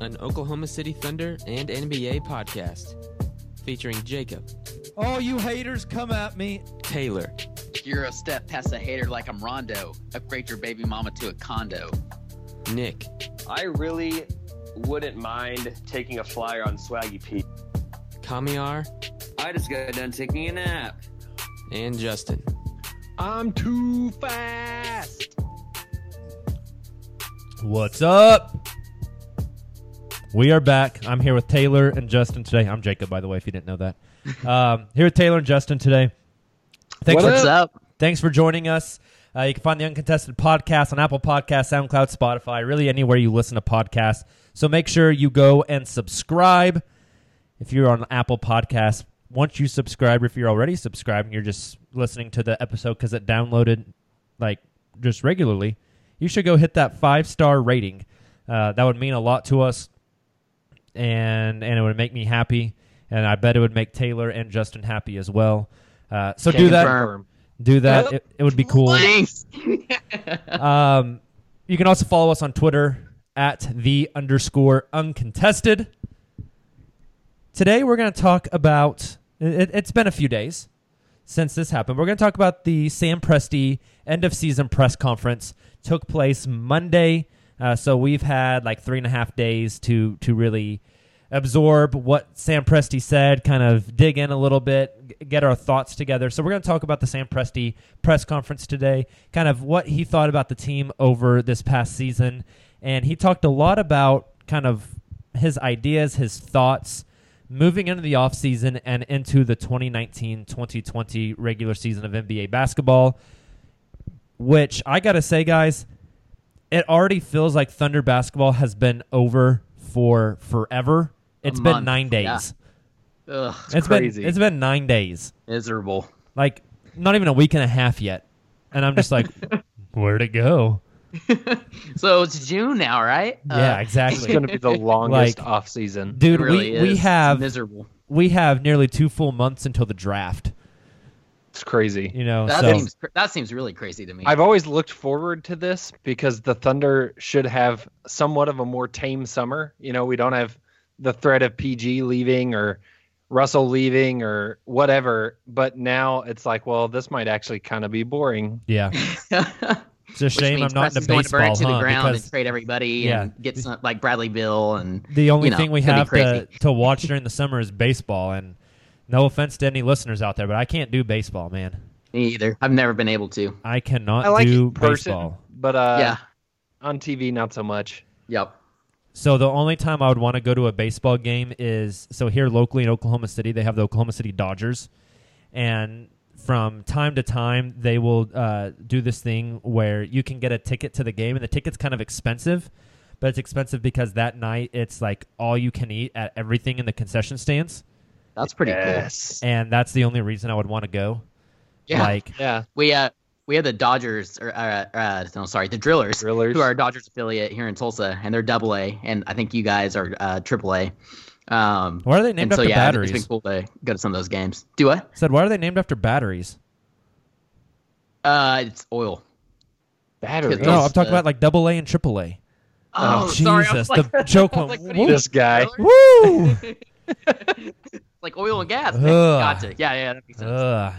an Oklahoma City Thunder and NBA podcast featuring Jacob, All you haters, come at me. Taylor, You're a step past a hater like I'm Rondo. Upgrade your baby mama to a condo. Nick, I really wouldn't mind taking a flyer on Swaggy Pete. Kamiar, I just got done taking a nap. and Justin. I'm too fast. What's up? We are back. I'm here with Taylor and Justin today. I'm Jacob, by the way, if you didn't know that. Um, here with Taylor and Justin today. Thanks What's for, up? Thanks for joining us. Uh, you can find the Uncontested podcast on Apple Podcasts, SoundCloud, Spotify, really anywhere you listen to podcasts. So make sure you go and subscribe. If you're on Apple Podcasts, once you subscribe, if you're already subscribed and you're just listening to the episode because it downloaded like just regularly, you should go hit that five star rating. Uh, that would mean a lot to us, and and it would make me happy, and I bet it would make Taylor and Justin happy as well. Uh, so Can do that. confirm. Do that. It, it would be cool. Thanks. Um, you can also follow us on Twitter at the underscore uncontested. Today we're going to talk about. It, it's been a few days since this happened. We're going to talk about the Sam Presti end of season press conference. Took place Monday, uh, so we've had like three and a half days to to really absorb what Sam Presti said, kind of dig in a little bit, g- get our thoughts together. So we're going to talk about the Sam Presti press conference today, kind of what he thought about the team over this past season, and he talked a lot about kind of his ideas, his thoughts moving into the offseason and into the 2019-2020 regular season of NBA basketball, which I got to say guys, it already feels like Thunder basketball has been over for forever. It's been month, 9 yeah. days. Ugh, It's crazy. been it's been 9 days. miserable. Like not even a week and a half yet. And I'm just like where'd it go? So it's June now, right? yeah, Uh, exactly. It's going to be the longest Like- off season. Dude, it really we, we is. It's have miserable. we have nearly 2 full months until the draft, It's crazy. you know. That so seems that seems really crazy to me. I've always looked forward to this because the Thunder should have somewhat of a more tame summer. You know, we don't have the threat of PG leaving or Russell leaving or whatever. But now it's like, well, this might actually kind of be boring. yeah. It's a shame I'm means not Presti's into going to burn baseball, it to the ground Because and trade everybody yeah. and get some like Bradley Beal and the only you know, thing we have to, to watch during the summer is baseball. And no offense to any listeners out there, but I can't do baseball, man. me either. I've never been able to. I cannot I like do person, baseball. but uh, yeah. on TV, not so much. Yep. So the only time I would want to go to a baseball game is so here locally in Oklahoma City they have the Oklahoma City Dodgers, and from time to time they will uh, do this thing where you can get a ticket to the game and the ticket's kind of expensive, but it's expensive because that night it's like all you can eat at everything in the concession stands, That's pretty Yes. and that's the only reason I would want to go. Yeah. Like, Yeah. We uh we had the Dodgers or uh, uh no sorry the Drillers, Drillers. who are a Dodgers affiliate here in Tulsa, and they're Double A, and I think you guys are uh, Triple A. Um, why are they named and so after yeah, batteries? it's been cool to go to some of those games. Do what? Said, why are they named after batteries? Uh, it's oil. Battery. Yes. No, I'm talking uh, about like double A and triple A. Oh, Jesus, sorry. I like, the joke I went. like, what do you- woo. This guy. Woo! like oil and gas. Man. Ugh. Gotcha. Yeah, yeah, that makes sense. Ugh.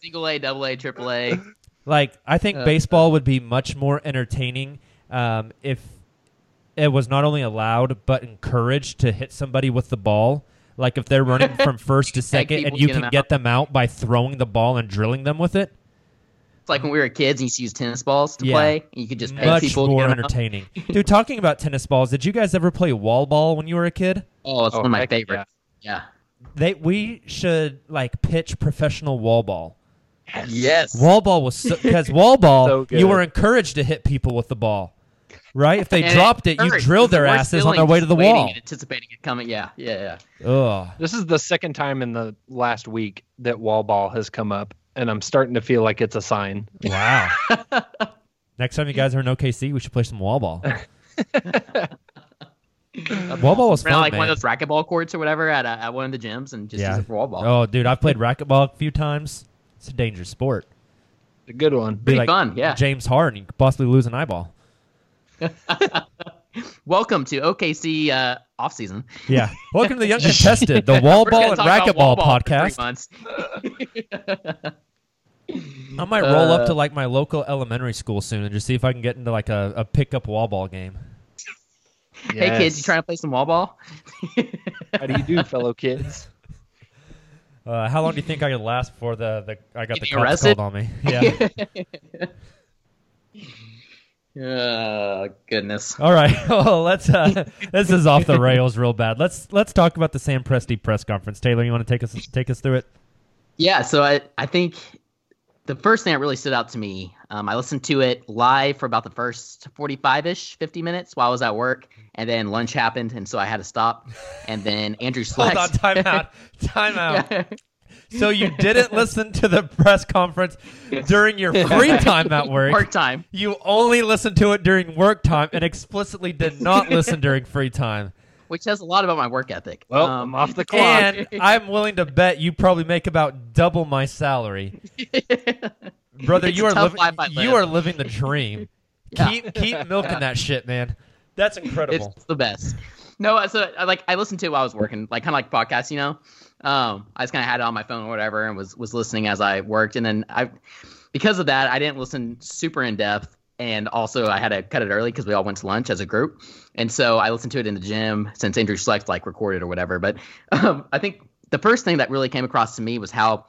Single A, double A, triple A. Like I think Uh, baseball would be much more entertaining um, if it was not only allowed but encouraged to hit somebody with the ball. Like if they're running from first to second, and you get can 'em get them out by throwing the ball and drilling them with it. It's like when we were kids and you used to use tennis balls to Yeah. play. And you could just pay Much people more to get 'em entertaining. Dude, talking about tennis balls, did you guys ever play wall ball when you were a kid? Oh, it's Oh, one of my heck favorites. Yeah. They we should like pitch professional wall ball. Yes. Wall ball was because wall ball So you were encouraged to hit people with the ball, right? If they And dropped it, you drilled their asses on their way to the wall. and anticipating it coming. Yeah, yeah, yeah. Ugh. This is the second time in the last week that wall ball has come up, and I'm starting to feel like it's a sign. Wow. Next time you guys are in OKC, we should play some wall ball. wall ball was Rent fun, like man. one of those racquetball courts or whatever at, a, at one of the gyms and just yeah. use it for wall ball. Oh, dude, I've played racquetball a few times. It's a dangerous sport. A good one. Be Pretty like fun, yeah. James Harden, you could possibly lose an eyeball. Welcome to OKC uh, off season. Yeah. Welcome to the Uncontested, the wall ball and racquetball wall ball for three podcast. months. I might roll up Uh, to like my local elementary school soon and just see if I can get into like a, a pickup wall ball game. Hey kids, you trying to play some wall ball? How do you do, fellow kids? Uh, how long do you think I could last before the, the I got the Getting cops arrested? called on me? Yeah. Oh goodness. All right. Well, let's. Uh, this is off the rails real bad. Let's let's talk about the Sam Presti press conference. Taylor, you want to take us take us through it? Yeah, so I, I think the first thing that really stood out to me, um, I listened to it live for about the first 45 ish, 50 minutes while I was at work, and then lunch happened, and so I had to stop. And then Andrew Hold on, time out, time out. So you didn't listen to the press conference during your free time at work. Work time. You only listened to it during work time and explicitly did not listen during free time. Which says a lot about my work ethic. Well, Um, I'm off the clock. And I'm willing to bet you probably make about double my salary. Brother, you are living you are living the dream. Yeah. Keep keep milking that shit, man. That's incredible. It's the best. No, so I like I listened to it while I was working, like kind of like podcasts, you know. Um, I just kind of had it on my phone or whatever, and was was listening as I worked, and then I, because of that, I didn't listen super in depth, and also I had to cut it early because we all went to lunch as a group, and so I listened to it in the gym since Andrew Schlecht like recorded or whatever. But um, I think the first thing that really came across to me was how,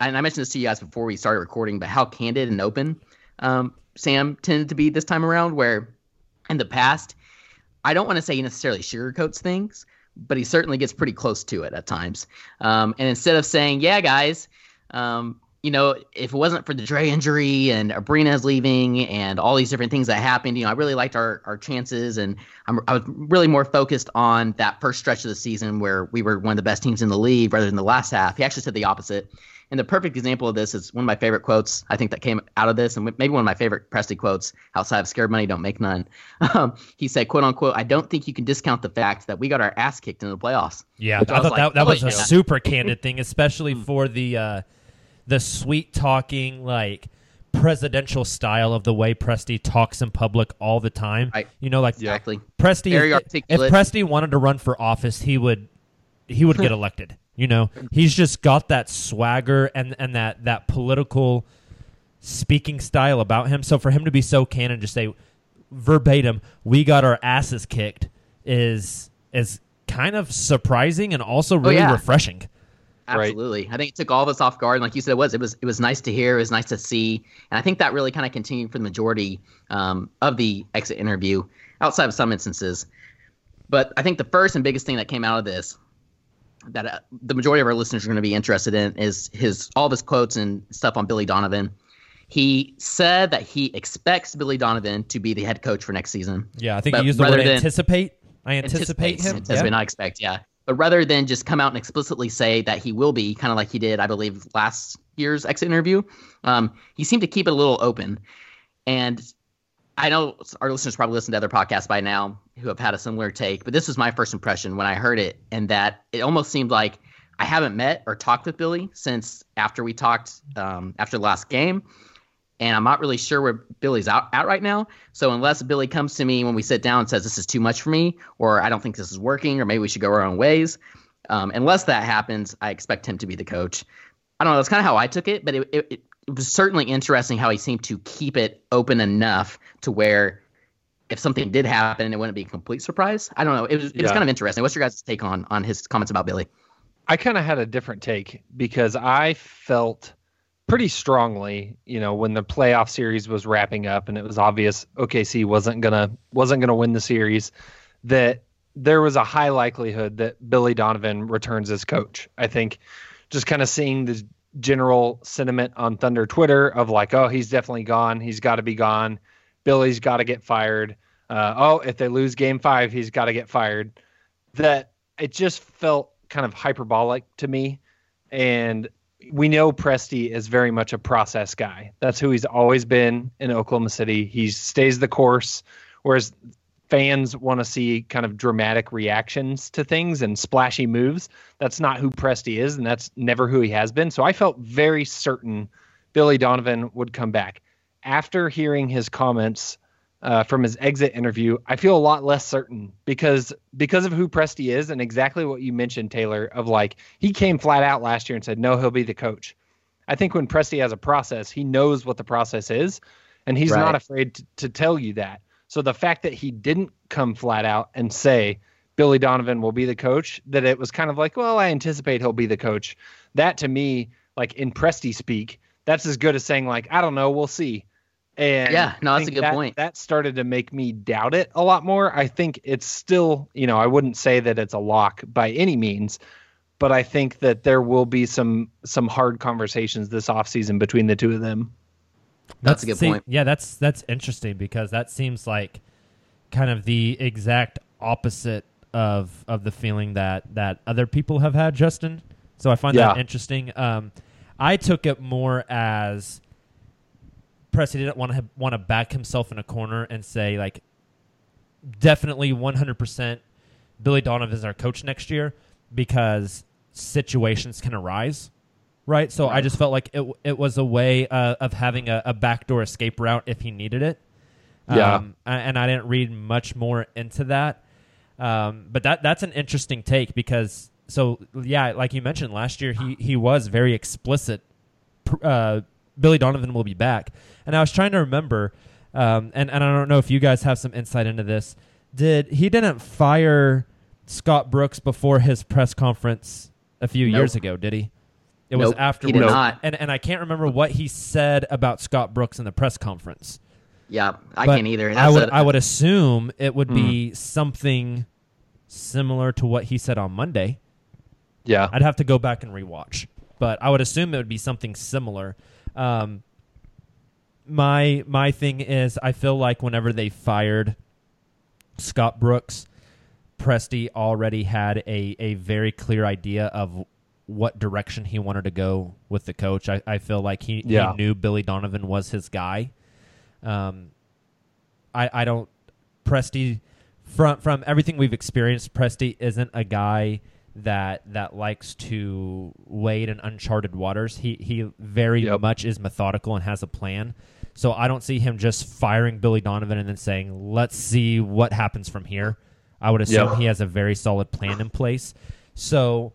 and I mentioned this to you guys before we started recording, but how candid and open um, Sam tended to be this time around, where in the past I don't want to say he necessarily sugarcoats things, but he certainly gets pretty close to it at times. Um, and instead of saying, "Yeah, guys," um, you know, if it wasn't for the Dre injury and Abrines' leaving and all these different things that happened, you know, I really liked our our chances, and I'm, I was really more focused on that first stretch of the season where we were one of the best teams in the league rather than the last half. He actually said the opposite. And the perfect example of this is one of my favorite quotes I think that came out of this, and maybe one of my favorite Presti quotes outside of "Scared money don't make none." Um, he said, "quote unquote," I don't think you can discount the fact that we got our ass kicked in the playoffs. Yeah, Which I, thought was that, that was a super candid thing, especially for the uh, the sweet talking, like presidential style of the way Presti talks in public all the time. Right. You know, like Exactly. Presti. If, if. Presti wanted to run for office, he would he would get elected. You know, he's just got that swagger and and that that political speaking style about him. So for him to be so candid, just say verbatim, "We got our asses kicked," is is kind of surprising and also really Oh, yeah. refreshing. Absolutely. I think it took all of us off guard. And like you said, it was it was it was nice to hear. It was nice to see, and I think that really kind of continued for the majority um, of the exit interview, outside of some instances. But I think the first and biggest thing that came out of this, that uh, the majority of our listeners are going to be interested in, is his all of his quotes and stuff on Billy Donovan. He said that he expects Billy Donovan to be the head coach for next season. Yeah, I think But you used the word anticipate. I anticipate him. Anticipate, Yeah. not expect. Yeah, but rather than just come out and explicitly say that he will be, kind of like he did, I believe, last year's exit interview, um, he seemed to keep it a little open. And I know our listeners probably listen to other podcasts by now who have had a similar take, but this was my first impression when I heard it, and that it almost seemed like I haven't met or talked with Billy since after we talked um, after the last game, and I'm not really sure where Billy's out at right now. So unless Billy comes to me when we sit down and says this is too much for me, or I don't think this is working, or maybe we should go our own ways, um, unless that happens, I expect him to be the coach. I don't know. That's kind of how I took it, but it, it, it was certainly interesting how he seemed to keep it open enough to where if something did happen, it wouldn't be a complete surprise. I don't know. It was it was Yeah. kind of interesting. What's your guys' take on on his comments about Billy? I kind of had a different take because I felt pretty strongly, you know, when the playoff series was wrapping up and it was obvious OKC wasn't gonna wasn't gonna win the series, that there was a high likelihood that Billy Donovan returns as coach. I think just kind of seeing the general sentiment on Thunder Twitter of like, oh, he's definitely gone. He's got to be gone. Billy's got to get fired. Uh, oh, if they lose game five, he's got to get fired. That it just felt kind of hyperbolic to me. And we know Presti is very much a process guy. That's who he's always been in Oklahoma City. He stays the course, whereas fans want to see kind of dramatic reactions to things and splashy moves. That's not who Presti is, and that's never who he has been. So I felt very certain Billy Donovan would come back. After hearing his comments uh, from his exit interview, I feel a lot less certain because because of who Presti is and exactly what you mentioned, Taylor, of like he came flat out last year and said no, he'll be the coach. I think when Presti has a process, he knows what the process is, and he's Right. not afraid to, to tell you that. So the fact that he didn't come flat out and say Billy Donovan will be the coach, that it was kind of like, well, I anticipate he'll be the coach. That to me, like in Presti speak, that's as good as saying like, I don't know, we'll see. And Yeah, no, that's a good that- point. That started to make me doubt it a lot more. I think it's still, you know, I wouldn't say that it's a lock by any means, but I think that there will be some some hard conversations this offseason between the two of them. That's a good see, point. Yeah, that's that's interesting because that seems like kind of the exact opposite of of the feeling that that other people have had, Justin. So I find that interesting. Um, I took it more as Presti didn't want to want to back himself in a corner and say like, definitely one hundred percent, Billy Donovan is our coach next year because situations can arise right? So I just felt like it it was a way uh, of having a, a backdoor escape route if he needed it. Yeah. Um, and I didn't read much more into that. Um, but that that's an interesting take because so yeah, like you mentioned last year, he he was very explicit. Uh, Billy Donovan will be back, and I was trying to remember, um, and and I don't know if you guys have some insight into this. Did he didn't fire Scott Brooks before his press conference a few Nope. years ago? Did he? It was Nope, he afterwards. did not. And and I can't remember what he said about Scott Brooks in the press conference. Yeah, I But can't either. I would a- I would assume it would be Hmm. something similar to what he said on Monday. Yeah. I'd have to go back and rewatch, but I would assume it would be something similar. Um, my my thing is, I feel like whenever they fired Scott Brooks, Presti already had a a very clear idea of what direction he wanted to go with the coach. I, I feel like he, Yeah. he knew Billy Donovan was his guy. Um, I I don't Presti from from everything we've experienced, Presti isn't a guy that that likes to wade in uncharted waters. He he very Yep. much is methodical and has a plan. So I don't see him just firing Billy Donovan and then saying, "Let's see what happens from here." I would assume Yep. he has a very solid plan in place. So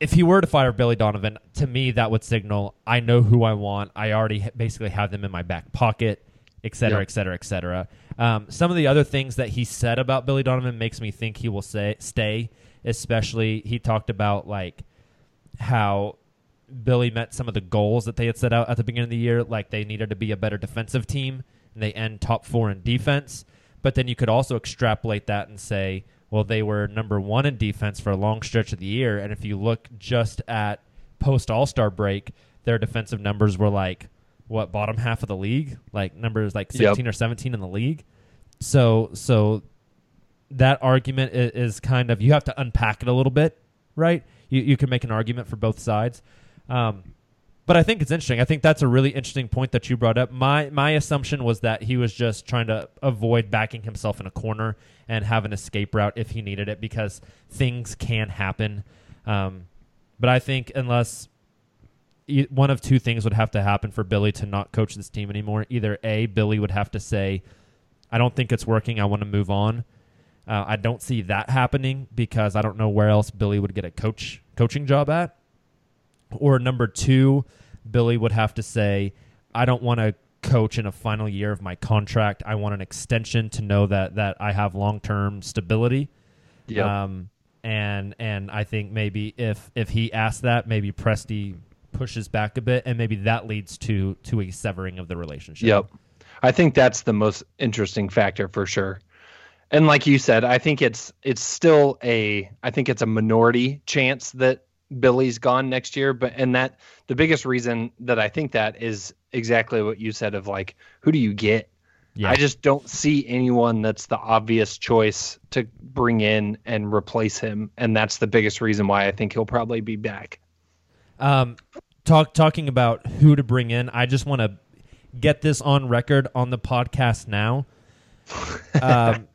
if he were to fire Billy Donovan, to me that would signal I know who I want. I already basically have them in my back pocket, et cetera, Yep. et cetera, et cetera. Um, some of the other things that he said about Billy Donovan makes me think he will say stay. Especially he talked about like how Billy met some of the goals that they had set out at the beginning of the year, like they needed to be a better defensive team and they end top four in defense. But then you could also extrapolate that and say, well, they were number one in defense for a long stretch of the year. And if you look just at post All Star break, their defensive numbers were like what bottom half of the league, like numbers like Yep. 16 or 17 in the league. So so that argument is, is kind of you have to unpack it a little bit, right? You you can make an argument for both sides. Um, but I think it's interesting. I think that's a really interesting point that you brought up. My my assumption was that he was just trying to avoid backing himself in a corner and have an escape route if he needed it because things can happen. Um, but I think unless one of two things would have to happen for Billy to not coach this team anymore. Either A, Billy would have to say, I don't think it's working. I want to move on. Uh, I don't see that happening because I don't know where else Billy would get a coach coaching job at. Or number two, Billy would have to say, I don't want to coach in a final year of my contract. I want an extension to know that that I have long term stability. Yep. Um, and and I think maybe if if he asks that, maybe Presti pushes back a bit, and maybe that leads to to a severing of the relationship. Yep. I think that's the most interesting factor for sure. And like you said, I think it's it's still a I think it's a minority chance that Billy's gone next year, but and that the biggest reason that I think that is exactly what you said of like who do you get? Yeah. I just don't see anyone that's the obvious choice to bring in and replace him, and that's the biggest reason why I think he'll probably be back. Um, talk talking about who to bring in. I just want to get this on record on the podcast now. Um,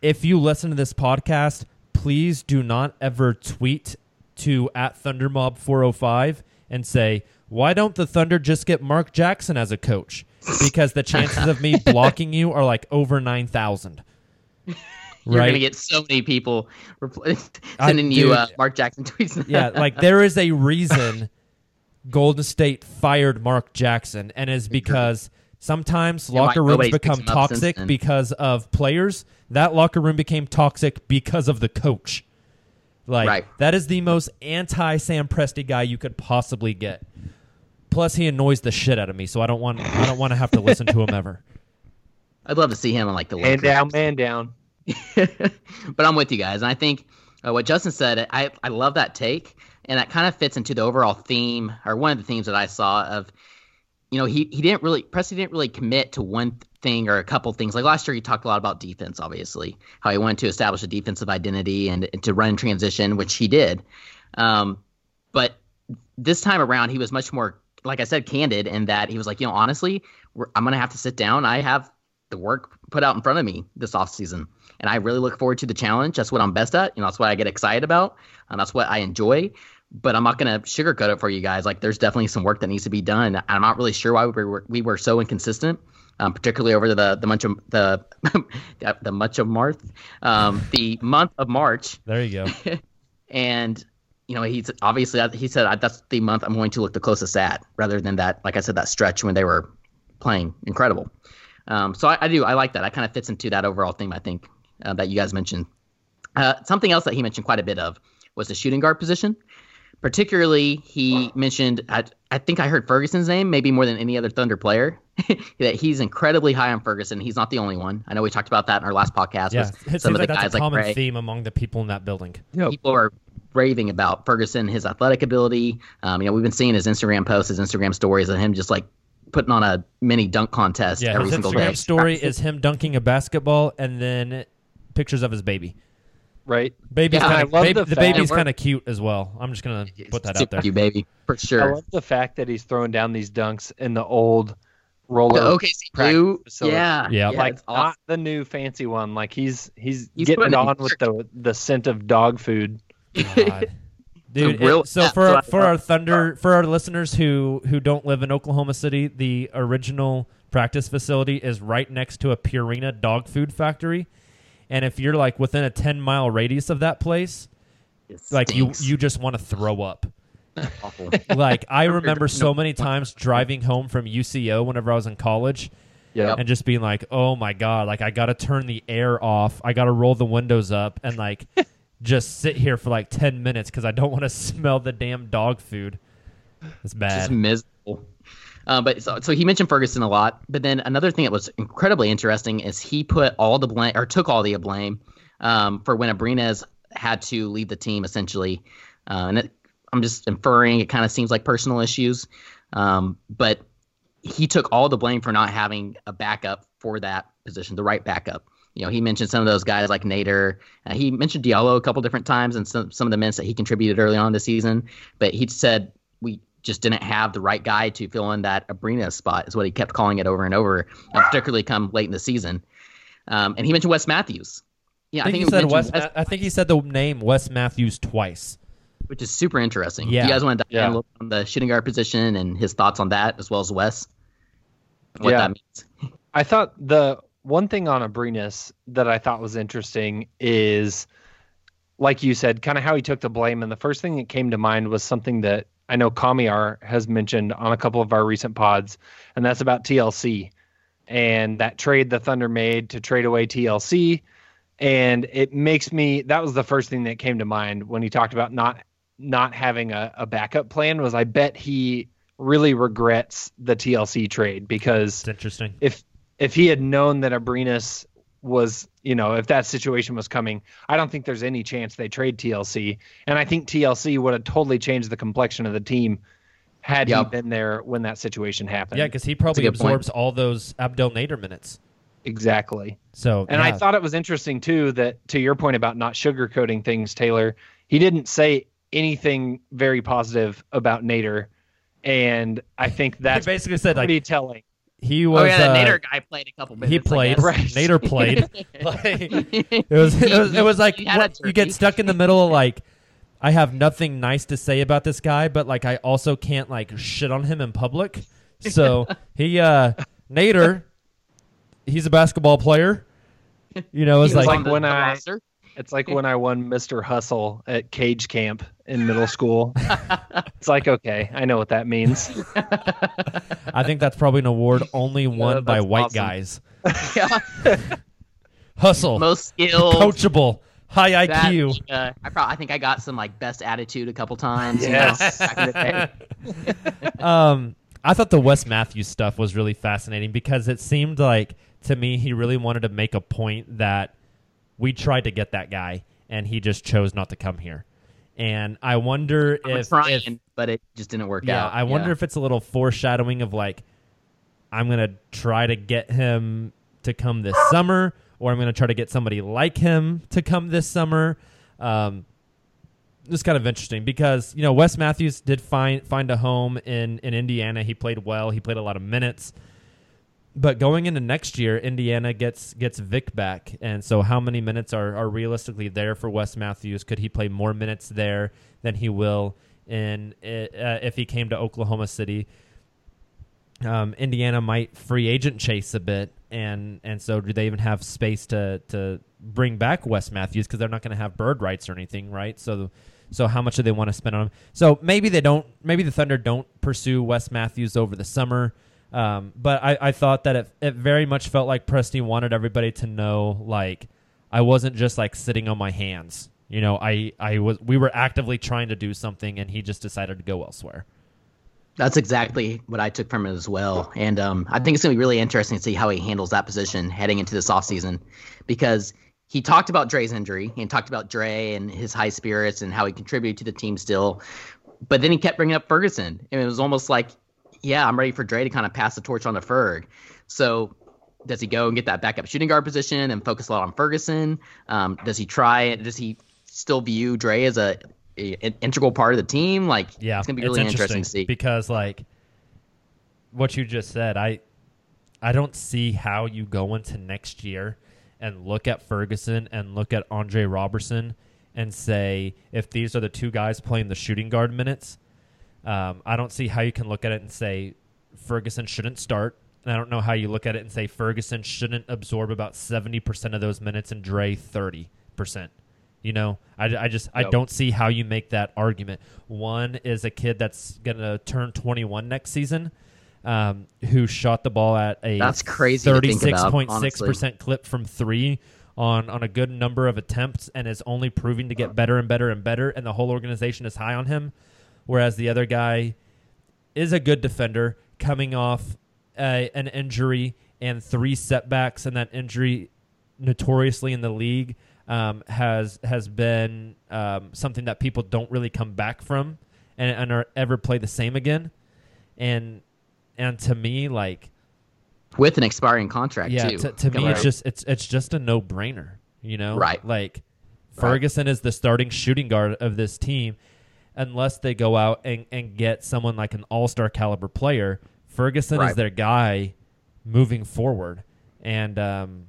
if you listen to this podcast, please do not ever tweet to at Thundermob four hundred five and say, "Why don't the Thunder just get Mark Jackson as a coach?" Because the chances of me blocking you are like over nine thousand. You're Right? gonna get so many people repl- I- sending you dude. uh, Mark Jackson tweets. yeah, like there is a reason Golden State fired Mark Jackson, and is because sometimes Yeah, locker rooms become him up since toxic because of players. That locker room became toxic because of the coach. Like Right. that is the most anti Sam Presti guy you could possibly get. Plus, he annoys the shit out of me, so I don't want I don't want to have to listen to him ever. I'd love to see him on like the Man Lakers. down, man down. but I'm with you guys, and I think uh, what Justin said, I I love that take, and that kind of fits into the overall theme or one of the themes that I saw of, you know, he he didn't really Presti didn't really commit to one thing or a couple things. Like last year, he talked a lot about defense, obviously, how he wanted to establish a defensive identity and, and to run transition, which he did. Um, but this time around, he was much more, like I said, candid in that he was like, you know, honestly, I'm gonna have to sit down. I have the work put out in front of me this offseason. And I really look forward to the challenge. That's what I'm best at. You know, that's what I get excited about. And that's what I enjoy. But I'm not going to sugarcoat it for you guys. Like, there's definitely some work that needs to be done. I'm not really sure why we were, we were so inconsistent, um, particularly over the the month of the the, much of March, um, the month of March. There you go. And you know, he's obviously he said that's the month I'm going to look the closest at, rather than that, like I said, that stretch when they were playing incredible. Um, so I, I do I like that. That kind of fits into that overall theme I think uh, that you guys mentioned. Uh, something else that he mentioned quite a bit of was the shooting guard position. Particularly, he mentioned I, I think I heard Ferguson's name maybe more than any other Thunder player. that he's incredibly high on Ferguson. He's not the only one. I know we talked about that in our last podcast. Yeah, with it some seems of like the that's guys a like common Ray theme among the people in that building. people are raving about Ferguson, his athletic ability. Um, you know, we've been seeing his Instagram posts, his Instagram stories of him just like putting on a mini dunk contest Yeah, every his single Instagram day. story is him dunking a basketball and then pictures of his baby. Right. Baby's Yeah, kinda, I love baby- the the, baby's kind of cute as well. I'm just gonna put that out there. You baby for sure. I sure. love the fact that he's throwing down these dunks in the old roller The OKC practice blue, facility. yeah, Yeah. yeah, like it's not awesome. the new fancy one. Like he's he's, He's getting putting it it in on with the the scent of dog food. Dude, real- it- so yeah, for so I- for our Thunder for our listeners who who don't live in Oklahoma City, the original practice facility is right next to a Purina dog food factory. And if you're like within a 10 mile radius of that place, like you you just want to throw up. Like I remember so many times driving home from UCO whenever I was in college Yeah. and just being like, "Oh my god, like I got to turn the air off. I got to roll the windows up and like just sit here for like 10 minutes cuz I don't want to smell the damn dog food." It's just bad. Uh, but so, so he mentioned Ferguson a lot. But then another thing that was incredibly interesting is he put all the blame or took all the blame um, for when Abrines had to leave the team essentially. Uh, and it, I'm just inferring it kind of seems like personal issues. Um, but he took all the blame for not having a backup for that position, the right backup. You know, he mentioned some of those guys like Nader. Uh, he mentioned Diallo a couple different times and some some of the minutes that he contributed early on this season. But he said we just didn't have the right guy to fill in that Abrines spot, is what he kept calling it over and over, uh, particularly come late in the season. Um, and he mentioned Wes Matthews. Yeah, I think, he said Wes. Wes I think he said the name Wes Matthews twice, which is super interesting. Yeah. you guys want to dive Yeah. in a little on the shooting guard position and his thoughts on that, as well as Wes. What Yeah. that means. I thought the one thing on Abrines that I thought was interesting is, like you said, kind of how he took the blame. And the first thing that came to mind was something that I know Kamiar has mentioned on a couple of our recent pods, and that's about TLC and that trade the Thunder made to trade away TLC. And it makes me that was the first thing that came to mind when he talked about not not having a, a backup plan was I bet he really regrets the TLC trade because it's interesting. if if he had known that Abrines was, you know, if that situation was coming, I don't think there's any chance they trade TLC. And I think TLC would have totally changed the complexion of the team had Yep. he been there when that situation happened. Yeah, because he probably good point. absorbs all those Abdel Nader minutes. exactly. So And I thought it was interesting too that to your point about not sugarcoating things, Taylor, he didn't say anything very positive about Nader. And I think that's he basically said like pretty telling. He was. oh yeah, that uh, Nader guy played a couple minutes. he played. Right. Nader played. like, it was. It was, it was like He had a what- you get stuck in the middle. Of like, I have nothing nice to say about this guy, but like I also can't like shit on him in public. So he, uh Nader, he's a basketball player. You know, it's He was like when the I- roster. It's like when I won Mr. Hustle at Cage Camp in middle school. it's like, okay, I know what that means. I think that's probably an award only won by white awesome. guys. Yeah. Hustle, most skilled. coachable, high that, IQ. uh, I probably I think I got some like best attitude a couple times. you know, Yes. back in the day. um, I thought the Wes Matthews stuff was really fascinating because it seemed like to me he really wanted to make a point that we tried to get that guy and he just chose not to come here. And I wonder if, trying, if but it just didn't work out. yeah, out. I wonder if it's a little foreshadowing of like I'm gonna try to get him to come this summer, or I'm gonna try to get somebody like him to come this summer. Um, it's kind of interesting because you know Wes Matthews did find find a home in in Indiana. He played well. He played a lot of minutes. But going into next year, Indiana gets gets Vic back, and so how many minutes are, are realistically there for Wes Matthews? Could he play more minutes there than he will in uh, if he came to Oklahoma City? Um, Indiana might free agent chase a bit, and and so do they even have space to to bring back Wes Matthews because they're not going to have bird rights or anything, right? So so how much do they want to spend on him? So maybe they don't. Maybe the Thunder don't pursue Wes Matthews over the summer. Um, but I, I thought that it, it very much felt like Presti wanted everybody to know like I wasn't just like sitting on my hands. You know, I, I was we were actively trying to do something and he just decided to go elsewhere. That's exactly what I took from it as well. And um, I think it's going to be really interesting to see how he handles that position heading into this offseason because he talked about Dre's injury and talked about Dre and his high spirits and how he contributed to the team still. But then he kept bringing up Ferguson. And it was almost like, yeah, I'm ready for Dre to kind of pass the torch on to Ferg. So does he go and get that backup shooting guard position and focus a lot on Ferguson? Um, does he try? Does he still view Dre as a, a- an integral part of the team? Like, Yeah, it's gonna be really interesting to see. because like what you just said, I I don't see how you go into next year and look at Ferguson and look at Andre Robertson and say if these are the two guys playing the shooting guard minutes, um, I don't see how you can look at it and say Ferguson shouldn't start. And I don't know how you look at it and say Ferguson shouldn't absorb about seventy percent of those minutes and Dre thirty percent. You know, I, I just I don't see how you make that argument. One is a kid that's gonna turn 21 next season, um, who shot the ball at a That's crazy to think about, 36.6 percent clip from three on on a good number of attempts, and is only proving to get better and better and better. And the whole organization is high on him, whereas the other guy is a good defender coming off a, an injury and three setbacks, and that injury notoriously in the league um, has has been um, something that people don't really come back from and, and are ever play the same again. And and to me, like with an expiring contract yeah, too. to, to me, Right. it's just it's it's just a no brainer. You know, Right. Like Ferguson is the starting shooting guard of this team, unless they go out and and get someone like an all star caliber player. Ferguson is their guy moving forward, and um,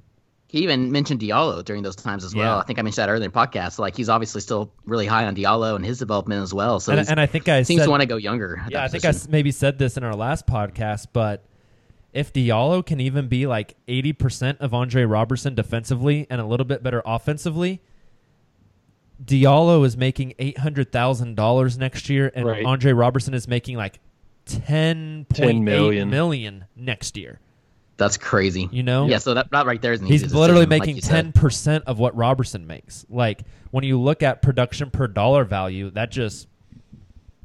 He even mentioned Diallo during those times as well. I think I mentioned that earlier in the podcast. Like he's obviously still really high on Diallo and his development as well. So and, and I think I seems said, to want to go younger. Yeah, I think I position. maybe said this in our last podcast, but if Diallo can even be like eighty percent of Andre Robertson defensively and a little bit better offensively, Diallo is making eight hundred thousand dollars next year, and Right. Andre Robertson is making like ten 10 point eight million. million next year. That's crazy. You know? Yeah. So that, that right there is an He's easy literally decision, making you said. ten percent of what Robertson makes. Like when you look at production per dollar value, that just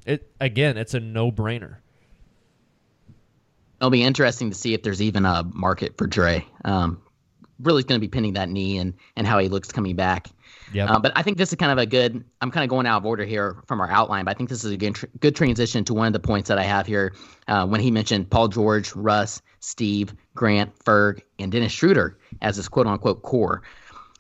it again, it's a no brainer. It'll be interesting to see if there's even a market for Dre. Um, really going to be pinning that knee and and how he looks coming back. Yep. Uh, but I think this is kind of a good. I'm kind of going out of order here from our outline, but I think this is a good, good transition to one of the points that I have here uh, when he mentioned Paul George, Russ, Steve, Grant, Ferg, and Dennis Schroeder as his quote unquote core.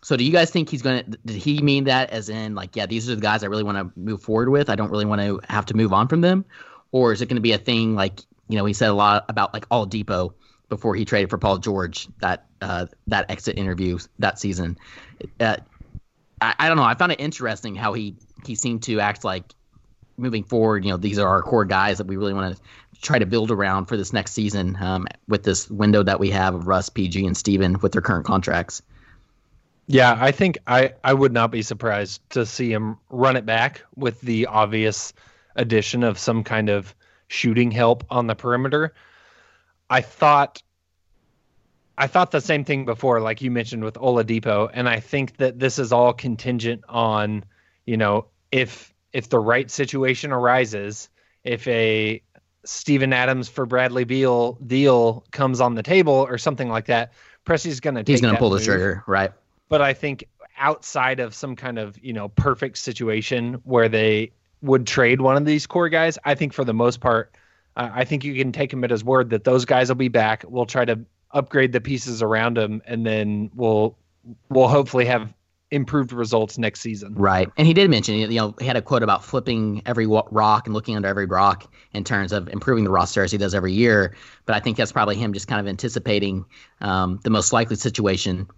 So do you guys think he's going to? Did he mean that as in like, yeah, these are the guys I really want to move forward with. I don't really want to have to move on from them, or is it going to be a thing like you know he said a lot about like Oladipo before he traded for Paul George that uh, that exit interview that season. Uh, I, I don't know. I found it interesting how he he seemed to act like moving forward. You know, these are our core guys that we really want to try to build around for this next season um, with this window that we have of Russ, PG, and Steven with their current contracts. Yeah, I think I, I would not be surprised to see him run it back with the obvious addition of some kind of shooting help on the perimeter. I thought I thought the same thing before, like you mentioned with Oladipo, and I think that this is all contingent on, you know, if if the right situation arises, if a Steven Adams for Bradley Beal deal comes on the table or something like that, Presti's going to He's going to pull the trigger, right? but I think outside of some kind of you know perfect situation where they would trade one of these core guys, I think for the most part, uh, I think you can take him at his word that those guys will be back. We'll try to upgrade the pieces around him, and then we'll we'll hopefully have improved results next season. Right. And he did mention, you know, he had a quote about flipping every rock and looking under every rock in terms of improving the roster as he does every year. But I think that's probably him just kind of anticipating um, the most likely situation.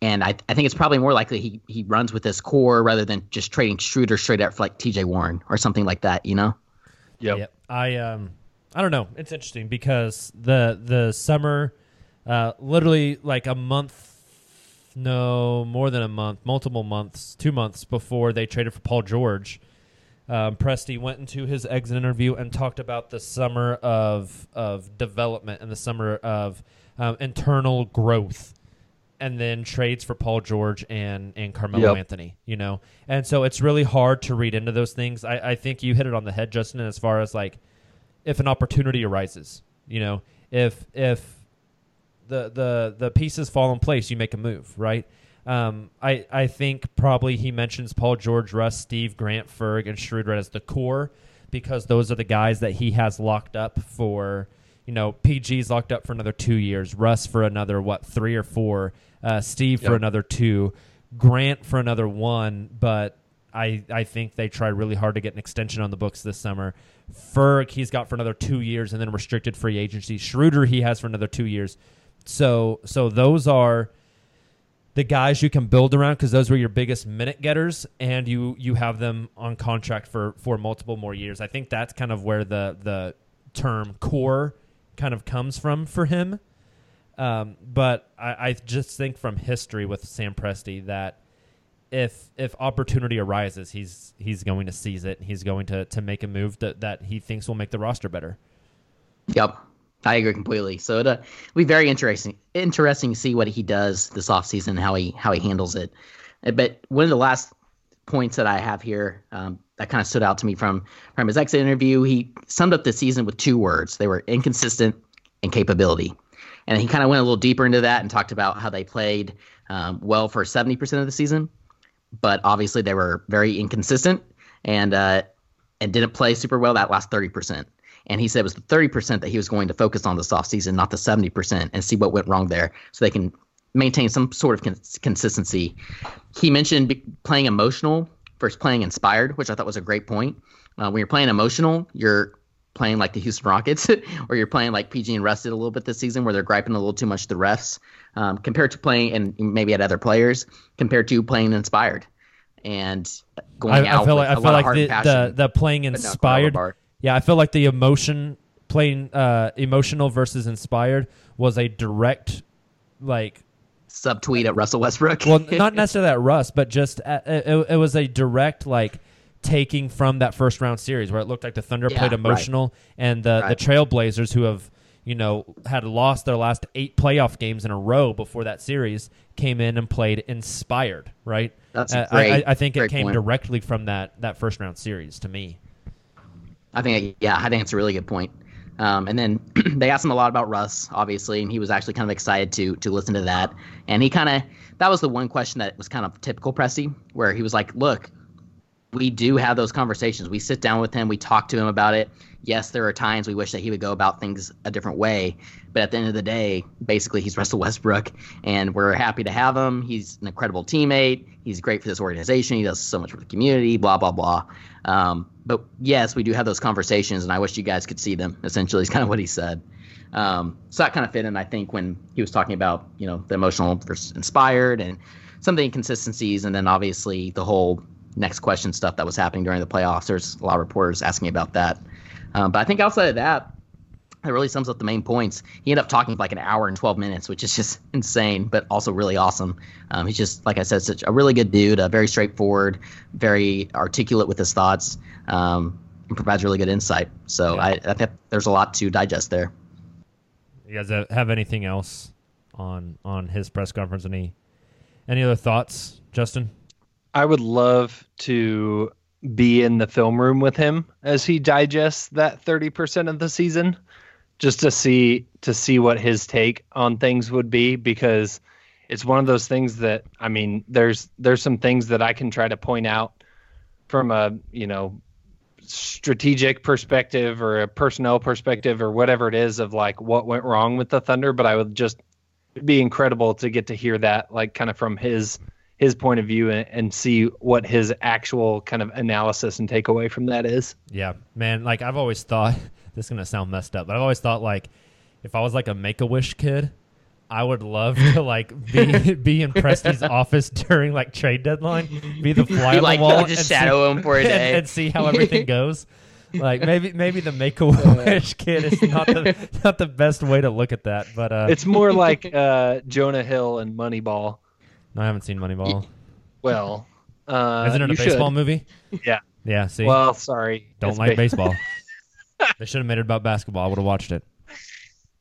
And I, I think it's probably more likely he, he runs with this core rather than just trading Schroeder straight up for like TJ Warren or something like that, you know? Yep. I um I don't know. It's interesting because the the summer uh literally like a month no, more than a month, multiple months, 2 months before they traded for Paul George. Um, Presti went into his exit interview and talked about the summer of of development and the summer of um, internal growth, and then trades for Paul George and and Carmelo Yep. Anthony. You know, and so it's really hard to read into those things. I, I think you hit it on the head, Justin. As far as like, if an opportunity arises, you know, if if the the the pieces fall in place, you make a move, right? Um, I I think probably he mentions Paul George, Russ, Steve, Grant, Ferg, and Schroeder as the core because those are the guys that he has locked up for. You know, PG's locked up for another two years. Russ for another what three or four. Uh, Steve for another two. Grant for another one. But I I think they try really hard to get an extension on the books this summer. Ferg he's got for another two years and then restricted free agency. Schroeder he has for another two years. So so those are the guys you can build around because those were your biggest minute getters, and you you have them on contract for for multiple more years. I think that's kind of where the the term core kind of comes from for him. Um, but I, I just think from history with Sam Presti that if if opportunity arises, he's he's going to seize it. He's going to to make a move that that he thinks will make the roster better. Yep. I agree completely. So it'll be very interesting interesting to see what he does this offseason and how he how he handles it. Uh, But one of the last points that I have here um, that kind of stood out to me from from his exit interview, he summed up the season with two words. They were inconsistent and capability. And he kind of went a little deeper into that and talked about how they played um, well for 70% of the season, but obviously they were very inconsistent and uh, and didn't play super well that last 30%. And he said it was the 30% that he was going to focus on this offseason, not the 70%, and see what went wrong there so they can maintain some sort of cons- consistency. He mentioned be- playing emotional versus playing inspired, which I thought was a great point. Uh, when you're playing emotional, you're playing like the Houston Rockets, or you're playing like PG and Rusted a little bit this season, where they're griping a little too much to the refs, um, compared to playing and maybe at other players, compared to playing inspired and going I, out. I feel with like I a feel lot of like the, the the playing inspired. Yeah, I feel like the emotion playing uh, emotional versus inspired was a direct like subtweet at Russell Westbrook. well, not necessarily at Russ, but just uh it, it was a direct like taking from that first round series where it looked like the Thunder Yeah, played right. emotional and the Right. the Trailblazers who have you know had lost their last eight playoff games in a row before that series came in and played inspired. Right. That's Uh, I- great- I, I think it came point. directly from that that first round series to me. I think, yeah, I think it's a really good point. Um, and then they asked him a lot about Russ, obviously, and he was actually kind of excited to to listen to that. And he kind of that was the one question that was kind of typical Presti, where he was like, "Look, we do have those conversations. We sit down with him, we talk to him about it. Yes, there are times we wish that he would go about things a different way, but at the end of the day, basically, he's Russell Westbrook, and we're happy to have him. He's an incredible teammate. He's great for this organization. He does so much for the community. Blah blah blah. Um, but yes, we do have those conversations, and I wish you guys could see them. Essentially, is kind of what he said. Um, so that kind of fit in, I think, when he was talking about you know the emotional versus inspired and some of the inconsistencies, and then obviously the whole next question stuff that was happening during the playoffs. There's a lot of reporters asking about that. Um, but I think outside of that, it really sums up the main points. He ended up talking for like an hour and 12 minutes, which is just insane, but also really awesome. Um, he's just, like I said, such a really good dude, uh, very straightforward, very articulate with his thoughts, um, and provides really good insight. So I, I think there's a lot to digest there. You guys have- have anything else on on his press conference? Any any other thoughts, Justin? I would love to be in the film room with him as he digests that 30% of the season just to see to see what his take on things would be because it's one of those things that I mean there's there's some things that I can try to point out from a, you know, strategic perspective or a personnel perspective or whatever it is of like what went wrong with the Thunder, but I would just be incredible to get to hear that like kind of from his his point of view and, and see what his actual kind of analysis and takeaway from that is. Yeah, man. Like I've always thought, this is gonna sound messed up, but I've always thought like, if I was like a Make a Wish kid, I would love to like be be in Presti's office during like trade deadline, be the fly Be on like, the wall, just and shadow him for a day. and, see how everything goes. Like maybe maybe the Make a Wish kid is not the not the best way to look at that, but uh, It's more like uh, Jonah Hill and Moneyball. no, I haven't seen Moneyball. Well, uh, Isn't it a baseball should. movie? Yeah. Yeah. See, Well, sorry. don't It's like ba- baseball. They should have made it about basketball. I would have watched it.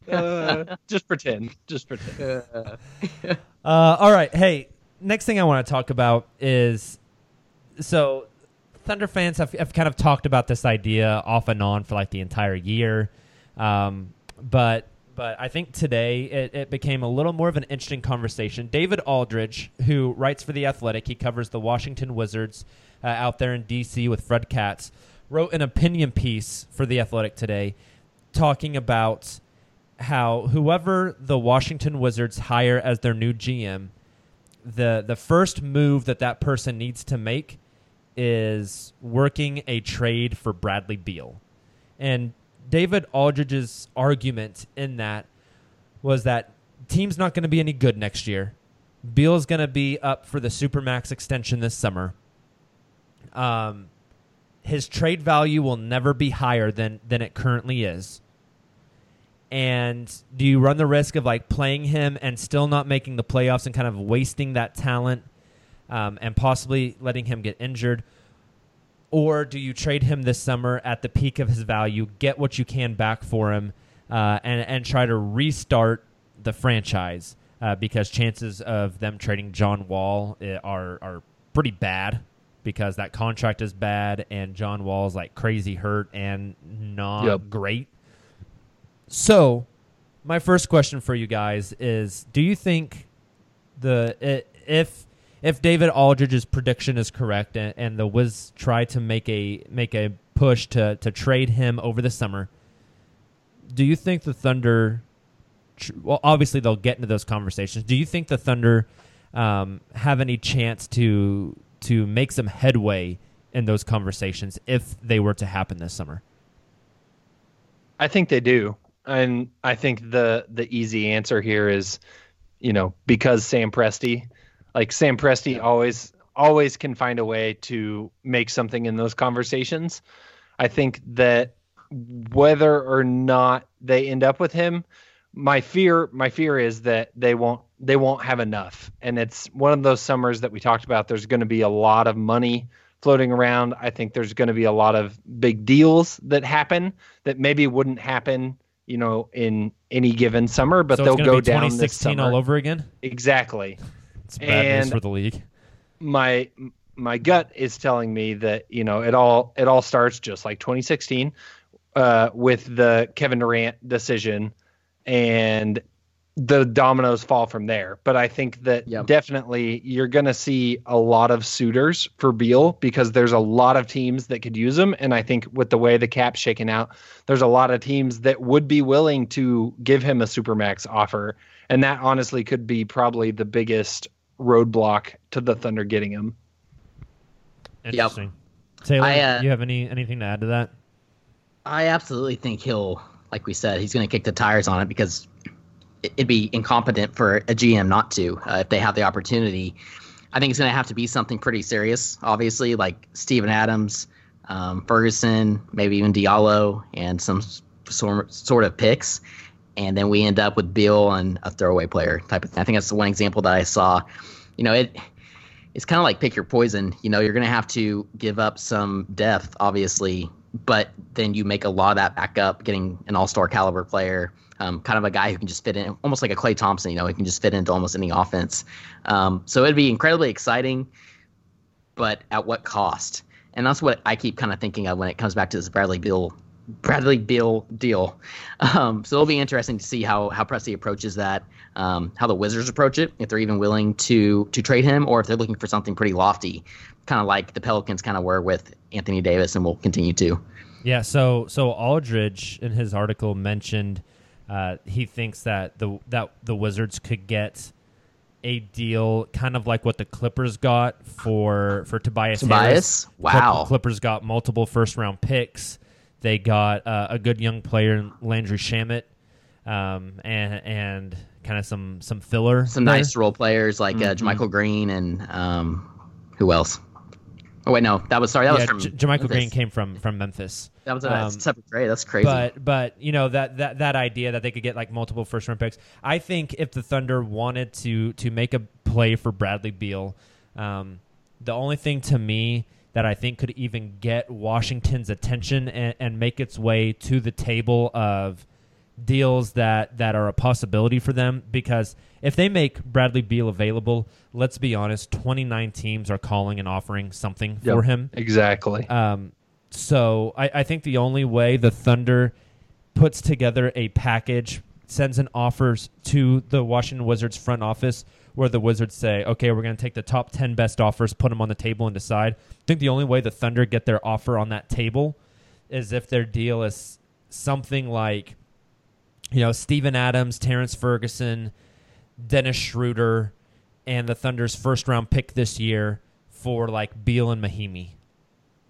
Uh, just pretend. Just pretend. Uh, all right. Hey, next thing I want to talk about is so Thunder fans have, have kind of talked about this idea off and on for like the entire year, um, but but I think today it, it became a little more of an interesting conversation. David Aldridge, who writes for the Athletic, he covers the Washington Wizards uh, out there in D.C. with Fred Katz, wrote an opinion piece for the Athletic today, talking about how whoever the Washington Wizards hire as their new GM, the the first move that that person needs to make is working a trade for Bradley Beal. And David Aldridge's argument in that was that team's not going to be any good next year. Beal's going to be up for the supermax extension this summer. Um, his trade value will never be higher than than it currently is. And do you run the risk of like playing him and still not making the playoffs and kind of wasting that talent um, and possibly letting him get injured? Or do you trade him this summer at the peak of his value, get what you can back for him, uh, and and try to restart the franchise? Uh, because chances of them trading John Wall uh, are are pretty bad because that contract is bad and John Wall's like crazy hurt and not Yep. great. So, my first question for you guys is: Do you think the if if David Aldridge's prediction is correct and, and the Wiz try to make a make a push to to trade him over the summer, do you think the Thunder? Well, obviously they'll get into those conversations. Do you think the Thunder um, have any chance to to make some headway in those conversations if they were to happen this summer? I think they do. And I think the the easy answer here is, you know, because Sam Presti, like Sam Presti always always can find a way to make something in those conversations. I think that whether or not they end up with him, my fear my fear is that they won't they won't have enough. And it's one of those summers that we talked about. There's going to be a lot of money floating around. I think there's going to be a lot of big deals that happen that maybe wouldn't happen, you know, in any given summer, but so they'll go down this 2016 summer. all over again. Exactly. It's bad news And- for the league. my my gut is telling me that you know it all it all starts just like 2016 uh, with the Kevin Durant decision, and the dominoes fall from there. But I think that Yep. definitely you're going to see a lot of suitors for Beal because there's a lot of teams that could use him, and I think with the way the cap's shaking out, there's a lot of teams that would be willing to give him a supermax offer, and that honestly could be probably the biggest roadblock to the Thunder getting him. Interesting. Taylor, I, uh, you have any anything to add to that? I absolutely think he'll, like we said, he's going to kick the tires on it because it- it'd be incompetent for a GM not to uh, if they have the opportunity. I think it's going to have to be something pretty serious, obviously, like Steven Adams, um, Ferguson, maybe even Diallo, and some sort sort of picks, and then we end up with Beal and a throwaway player type of thing. I think that's the one example that I saw. You know, it it's kind of like pick your poison. You know, you're going to have to give up some depth, obviously, but then you make a lot of that back up, getting an all star caliber player, um, kind of a guy who can just fit in, almost like a Klay Thompson. You know, he can just fit into almost any offense. Um, so it'd be incredibly exciting, but at what cost? And that's what I keep kind of thinking of when it comes back to this Bradley Beal. Bradley Beal deal. Um, so it'll be interesting to see how how Presti approaches that, um, how the Wizards approach it, if they're even willing to to trade him, or if they're looking for something pretty lofty, kind of like the Pelicans kind of were with Anthony Davis, and will continue to. Yeah, so so Aldridge in his article mentioned uh, he thinks that the that the Wizards could get a deal kind of like what the Clippers got for for Tobias. Tobias? Harris. Wow. Clippers got multiple first round picks. They got uh, a good young player, Landry Shamet, um, and and kind of some some filler. Some there. nice role players like uh, Mhm. Michael Green and um, who else? Oh wait, no, that was sorry, that yeah, was from J- JaMychal Green came from from Memphis. That was a Um, separate trade. That's crazy. But but you know that that that idea that they could get like multiple first round picks. I think if the Thunder wanted to to make a play for Bradley Beal, um, the only thing to me that I think could even get Washington's attention and, and make its way to the table of deals that that are a possibility for them because if they make Bradley Beal available, let's be honest, 29 teams are calling and offering something for him. exactly. Um, so I, I think the only way the Thunder puts together a package, sends an offers to the Washington Wizards front office, where the Wizards say, "Okay, we're going to take the top ten best offers, put them on the table, and decide." I think the only way the Thunder get their offer on that table is if their deal is something like, you know, Steven Adams, Terrence Ferguson, Dennis Schroeder, and the Thunder's first round pick this year for like Beal and Mahinmi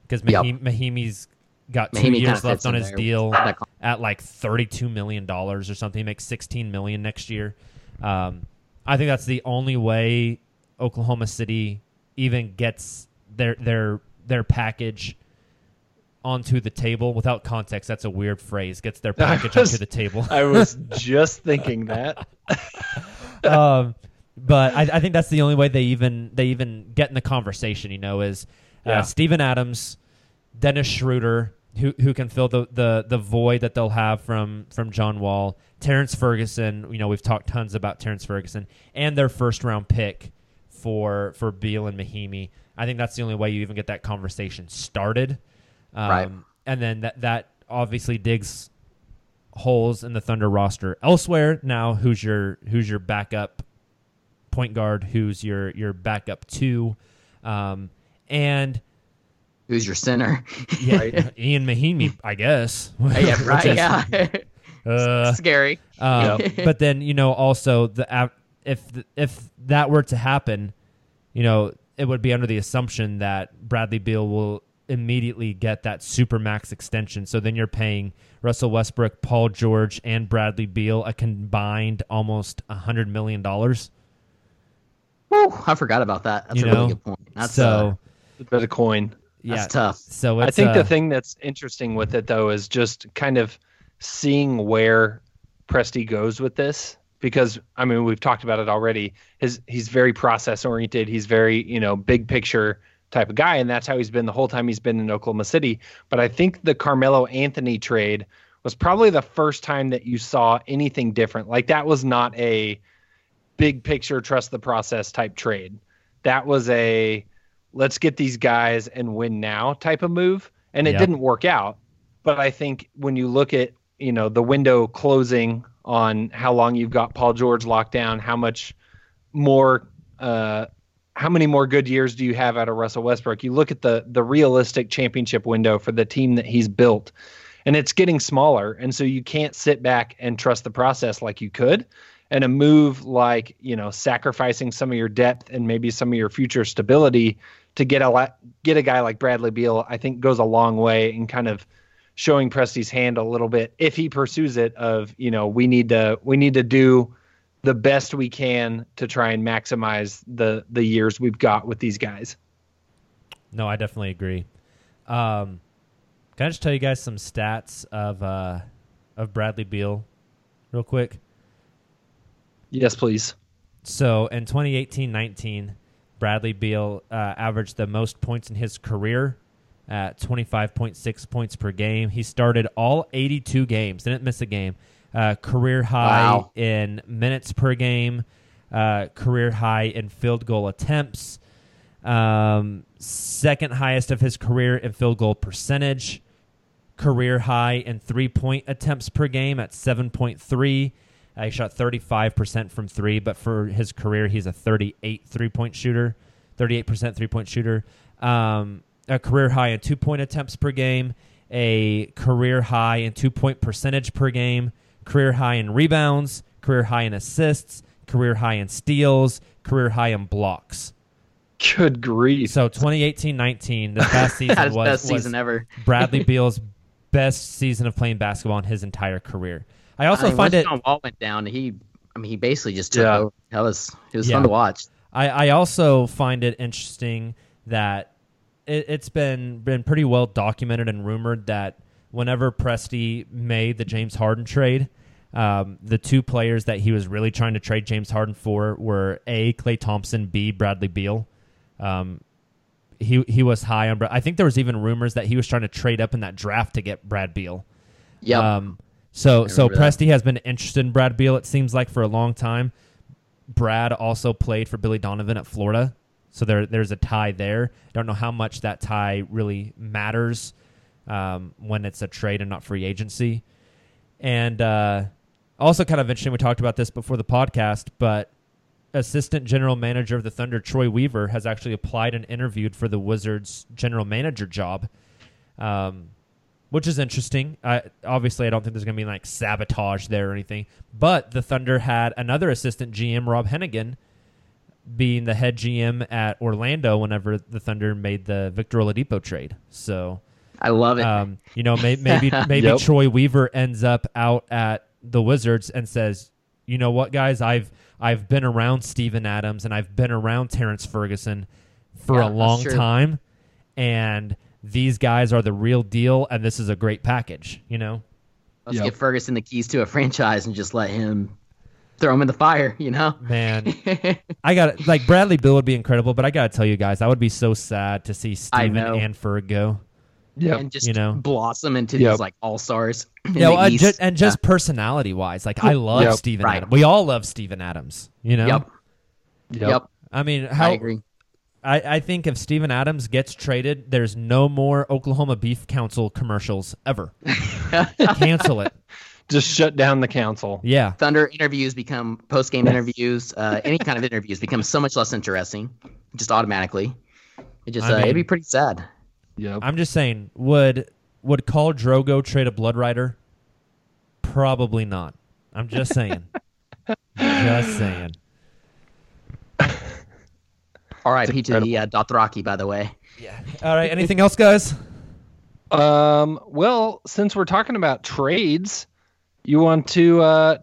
because yep. Mahinmi's got two Mahinmi years left on his there. deal at like thirty-two million dollars or something. He makes sixteen million next year. Um, I think that's the only way Oklahoma City even gets their their their package onto the table without context. That's a weird phrase. Gets their package was- onto the table. I was just thinking that. um, but I, I think that's the only way they even they even get in the conversation. You know, is uh, Yeah. Steven Adams, Dennis Schroeder, who who can fill the, the the void that they'll have from from John Wall, Terrence Ferguson. You know, we've talked tons about Terrence Ferguson and their first round pick for for Beal and Mahinmi. I think that's the only way you even get that conversation started. Um, Right. And then that that obviously digs holes in the Thunder roster elsewhere. Now, who's your who's your backup point guard? Who's your your backup two? Um, and Who's your center? yeah, Ian Mahinmi, I guess. yeah, right. is- Yeah. uh, Scary. Um, But then you know also the if if that were to happen, you know it would be under the assumption that Bradley Beal will immediately get that super max extension. So then you're paying Russell Westbrook, Paul George, and Bradley Beal a combined almost a hundred million dollars. Woo, I forgot about that. That's You a know? really good point. That's so a bit of coin. yeah, That's tough. So I think uh, the thing that's interesting with it though is just kind of seeing where Presti goes with this because I mean we've talked about it already. His he's very process oriented. He's very you know big picture type of guy, and that's how he's been the whole time he's been in Oklahoma City. But I think the Carmelo Anthony trade was probably the first time that you saw anything different. Like that was not a big picture trust the process type trade. That was a let's get these guys and win now type of move. And it Yeah. didn't work out. But I think when you look at, you know, the window closing on how long you've got Paul George locked down, how much more uh how many more good years do you have out of Russell Westbrook? You look at the the realistic championship window for the team that he's built and it's getting smaller and so you can't sit back and trust the process like you could and a move like you know sacrificing some of your depth and maybe some of your future stability to get a get a guy like Bradley Beal I think goes a long way in kind of showing Presti's hand a little bit if he pursues it of you know we need to we need to do the best we can to try and maximize the the years we've got with these guys. No, I definitely agree. Um, can I just tell you guys some stats of uh, of Bradley Beal, real quick? Yes, please. So in 2018-19, Bradley Beal uh, averaged the most points in his career at 25.6 points per game. He started all 82 games, didn't miss a game. Uh, career high Wow. in minutes per game, uh, career high in field goal attempts, um, second highest of his career in field goal percentage, career high in three point attempts per game at 7.3. Uh, he shot 35% from three, but for his career, he's a 38 three point shooter, 38% three point shooter. Um, a career high in two point attempts per game, a career high in two point percentage per game, career high in rebounds, career high in assists, career high in steals, career high in blocks. Good grief. So 2018-19, the best season That's was, best was season ever. Bradley Beal's best season of playing basketball in his entire career. I also I mean, find it. John Wall went down. He, I mean, he basically just took Yeah. over. That was it was Yeah. fun to watch. I, I also find it interesting that it, it's been been pretty well documented and rumored that whenever Presti made the James Harden trade, um, the two players that he was really trying to trade James Harden for were a Klay Thompson, b Bradley Beal. Um, he he was high on. I think there was even rumors that he was trying to trade up in that draft to get Brad Beal. Yep. Um, so so that. Presti has been interested in Brad Beal. It seems like for a long time. Brad also played for Billy Donovan at Florida, so there there's a tie there. Don't know how much that tie really matters um, when it's a trade and not free agency. And uh, also kind of interesting. We talked about this before the podcast, but assistant general manager of the Thunder, Troy Weaver, has actually applied and interviewed for the Wizards general manager job. Um, which is interesting. I, obviously, I don't think there's going to be like sabotage there or anything. But the Thunder had another assistant GM, Rob Hennigan, being the head GM at Orlando whenever the Thunder made the Victor Oladipo trade. So, I love it. um, you know, may, maybe maybe Yep. Troy Weaver ends up out at the Wizards and says, "You know what, guys? I've I've been around Steven Adams and I've been around Terrence Ferguson for Yeah, a long time, and these guys are the real deal, and this is a great package." You know, Let's Yep. give Ferguson the keys to a franchise and just let him throw him in the fire. You know. man, I got like Bradley Beal would be incredible, but I got to tell you guys, I would be so sad to see Steven and Ferg go. Yep. and just You know. blossom into Yep. these like all stars. Yeah, well, uh, ju- and just personality wise, like I love Yep. Steven Right. Adams. We all love Steven Adams. You know. Yep. Yep. Yep. I mean, how I agree. I, I think if Steven Adams gets traded, there's no more Oklahoma Beef Council commercials ever. Cancel it. Just shut down the council. Yeah. Thunder interviews become post game interviews. Uh, any kind of interviews become so much less interesting, just automatically. It just I uh, mean- it'd be pretty sad. Yep. I'm just saying, would would Khal Drogo trade a Blood Rider? Probably not. I'm just saying. just saying. R.I.P. to the uh, Dothraki, by the way. Yeah. All right. Anything else, guys? Um, well, since we're talking about trades, you want to uh,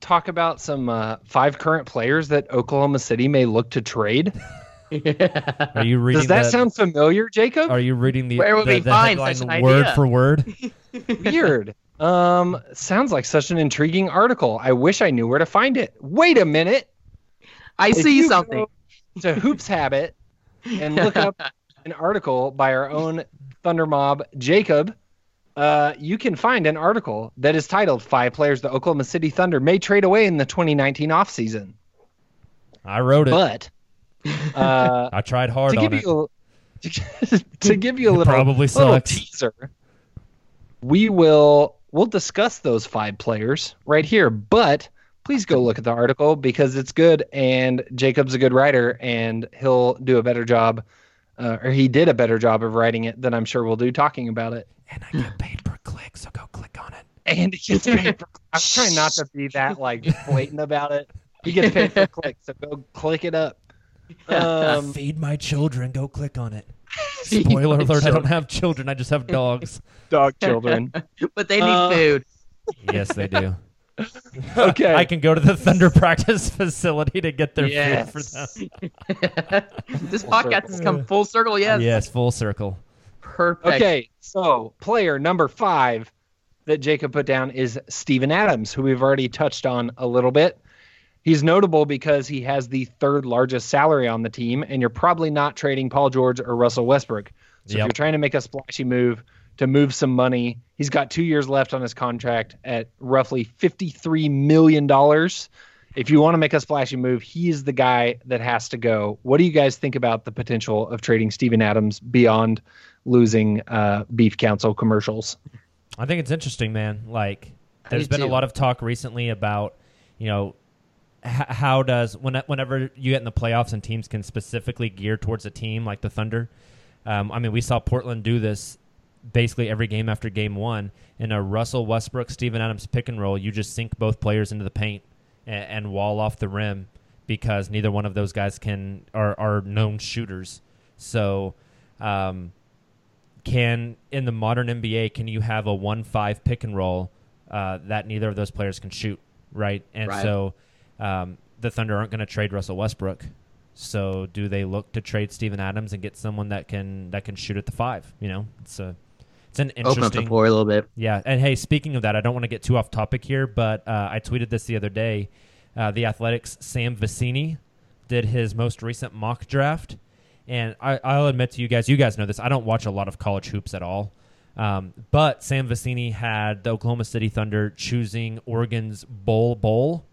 talk about some uh, five current players that Oklahoma City may look to trade? Are you reading Does that the- sound familiar, Jacob? Are you reading the, Where would the, we the find headline such an word idea? for word? Weird. Um, sounds like such an intriguing article. I wish I knew where to find it. Wait a minute. I If see you something. go To Hoops Habit and look up an article by our own Thunder Mob Jacob. Uh, you can find an article that is titled Five Players the Oklahoma City Thunder May Trade Away in the 2019 offseason. I wrote it. But uh, I tried hard to on give it. you a, to give you a little, probably little sucks. teaser, we will we'll discuss those five players right here. But please go look at the article because it's good, and Jacob's a good writer, and he'll do a better job, uh, or he did a better job of writing it than I'm sure we'll do talking about it. And I get paid per click, so go click on it. And he gets paid for. I'm trying not to be that like blatant about it. He gets paid for clicks, so go click it up. Um, Feed my children. Go click on it. Spoiler my alert: I don't have children. I just have dogs. dog children. but they need Uh, food. yes, they do. Okay. I can go to the Thunder practice facility to get their Yes. food for them. this podcast has come full circle. Yes. Yes, full circle. Perfect. Okay, so player number five that Jacob put down is Steven Adams, who we've already touched on a little bit. He's notable because he has the third largest salary on the team, and you're probably not trading Paul George or Russell Westbrook. So if you're trying to make a splashy move to move some money, he's got two years left on his contract at roughly $53 million. If you want to make a splashy move, he is the guy that has to go. What do you guys think about the potential of trading Steven Adams beyond losing uh, Beef Council commercials? I think it's interesting, man. Like, there's do been a lot of talk recently about, you know, h- how does when whenever you get in the playoffs and teams can specifically gear towards a team like the Thunder. Um, I mean, we saw Portland do this basically every game after game one in a Russell Westbrook, Steven Adams pick and roll. You just sink both players into the paint and, and wall off the rim because neither one of those guys can are are known shooters. So. Um, can in the modern NBA can you have a one five pick and roll uh, that neither of those players can shoot, right? And Right. so um, the Thunder aren't going to trade Russell Westbrook. So do they look to trade Steven Adams and get someone that can that can shoot at the five? You know, it's a it's an Open up the interesting floor a little bit. yeah, and hey, speaking of that, I don't want to get too off topic here, but uh, I tweeted this the other day. Uh, the Athletics' Sam Vecenie did his most recent mock draft, and I, I'll admit to you guys, you guys know this. I don't watch a lot of college hoops at all, um, but Sam Vecenie had the Oklahoma City Thunder choosing Oregon's Bol Bol.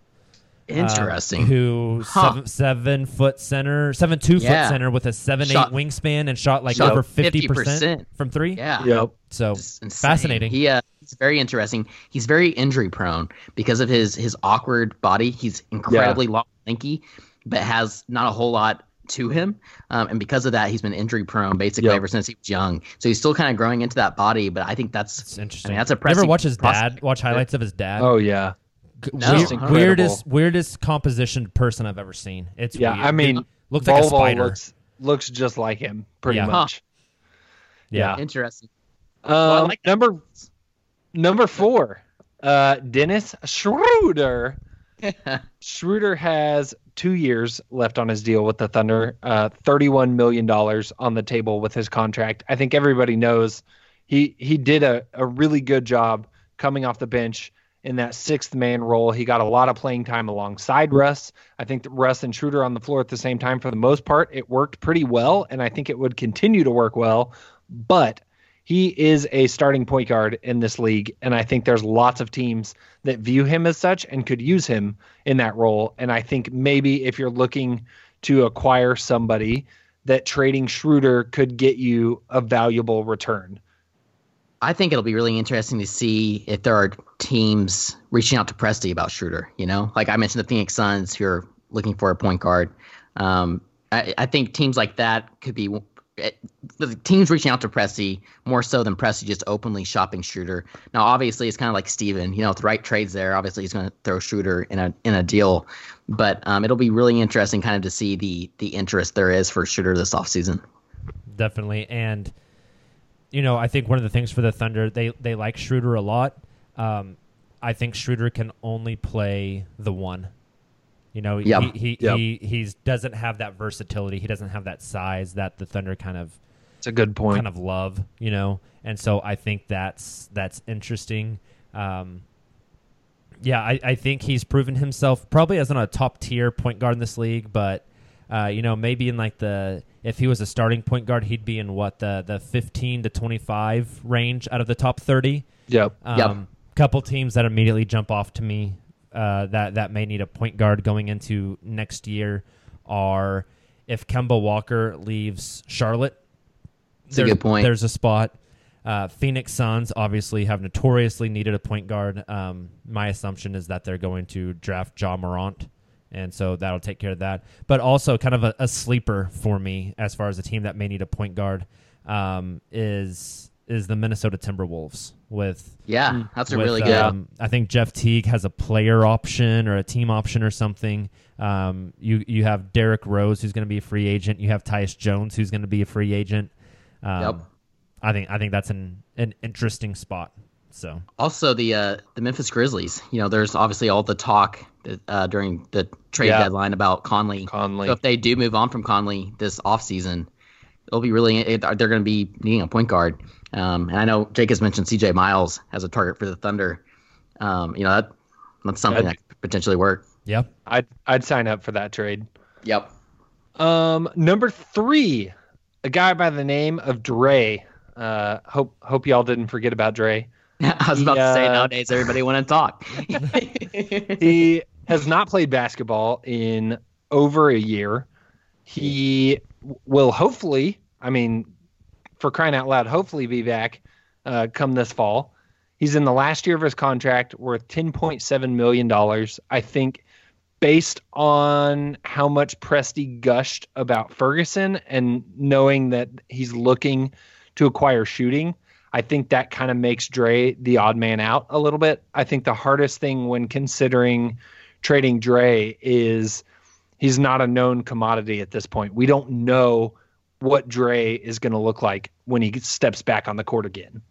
Uh, Interesting. who Huh. seven, seven foot center, seven two Yeah. foot center with a seven Shot- eight wingspan and shot like shot over fifty 50%. from three. Yeah. Yep. So fascinating. He uh, he's very interesting. He's very injury prone because of his his awkward body. He's incredibly long, lanky, but has not a whole lot to him. Um, and because of that, he's been injury prone basically Yep. ever since he was young. So he's still kind of growing into that body. But I think that's It's interesting. I mean, that's a ever watch his prospect. dad? Watch highlights of his dad. Oh yeah. G- No. weird- weirdest, weirdest composition person I've ever seen. It's Yeah, weird. I mean, looked like a Bol Bol spider. looks looks just like him, pretty Yeah. much. yeah. interesting. Um, I like number number four, uh, Dennis Schroeder. Schroeder has two years left on his deal with the Thunder, uh, $31 million on the table with his contract. I think everybody knows he, he did a, a really good job coming off the bench in that sixth man role. He got a lot of playing time alongside Russ. I think that Russ and Schroeder on the floor at the same time for the most part. It worked pretty well, and I think it would continue to work well. But he is a starting point guard in this league, and I think there's lots of teams that view him as such and could use him in that role. And I think maybe if you're looking to acquire somebody, that trading Schroeder could get you a valuable return. I think it'll be really interesting to see if there are teams reaching out to Presti about Schroeder. You know, like I mentioned, the Phoenix Suns who are looking for a point guard. Um, I, I think teams like that could be it, the teams reaching out to Presti more so than Presti just openly shopping Schroeder. Now, obviously, it's kind of like Steven. You know, with the right trades there, obviously he's going to throw Schroeder in a in a deal. But um, it'll be really interesting, kind of, to see the the interest there is for Schroeder this offseason. Definitely, and you know, I think one of the things for the Thunder, they they like Schroeder a lot. Um, I think Schroeder can only play the one. You know, Yep. he he, Yep. he he's doesn't have that versatility. He doesn't have that size that the Thunder kind of It's a good point. kind of love, you know. And so I think that's that's interesting. Um, yeah, I, I think he's proven himself probably as on a top tier point guard in this league, but uh, you know maybe in like the if he was a starting point guard, he'd be in what the the fifteen to twenty five range out of the top thirty. Yep. Um, Yep. Couple teams that immediately jump off to me uh, that that may need a point guard going into next year are if Kemba Walker leaves Charlotte. That's a there's- good point. There's a spot. Uh, Phoenix Suns obviously have notoriously needed a point guard. Um, my assumption is that they're going to draft Ja Morant, and so that'll take care of that. But also, kind of a, a sleeper for me as far as a team that may need a point guard um, is is the Minnesota Timberwolves with Yeah, that's a with, really good. Um, I think Jeff Teague has a player option or a team option or something. Um, you you have Derrick Rose who's going to be a free agent. You have Tyus Jones who's going to be a free agent. Um, Yep. I think I think that's an an interesting spot. So Also, the uh, the Memphis Grizzlies. You know, there's obviously all the talk uh, during the trade Yeah. deadline about Conley. Conley. So if they do move on from Conley this offseason, it'll be really it, they're going to be needing a point guard. Um, and I know Jake has mentioned C.J. Miles as a target for the Thunder. Um, you know that that's something I'd- that could potentially work. Yep. I'd I'd sign up for that trade. Yep. Um, number three, a guy by the name of Dre. Uh, hope hope y'all didn't forget about Dre. I was about to say Yeah. nowadays everybody want to talk. He has not played basketball in over a year. He will hopefully, I mean, for crying out loud, hopefully be back uh, come this fall. He's in the last year of his contract, worth ten point seven million dollars. I think, based on how much Presti gushed about Ferguson and knowing that he's looking to acquire shooting, I think that kind of makes Dre the odd man out a little bit. I think the hardest thing when considering trading Dre is he's not a known commodity at this point. We don't know what Dre is going to look like when he steps back on the court again.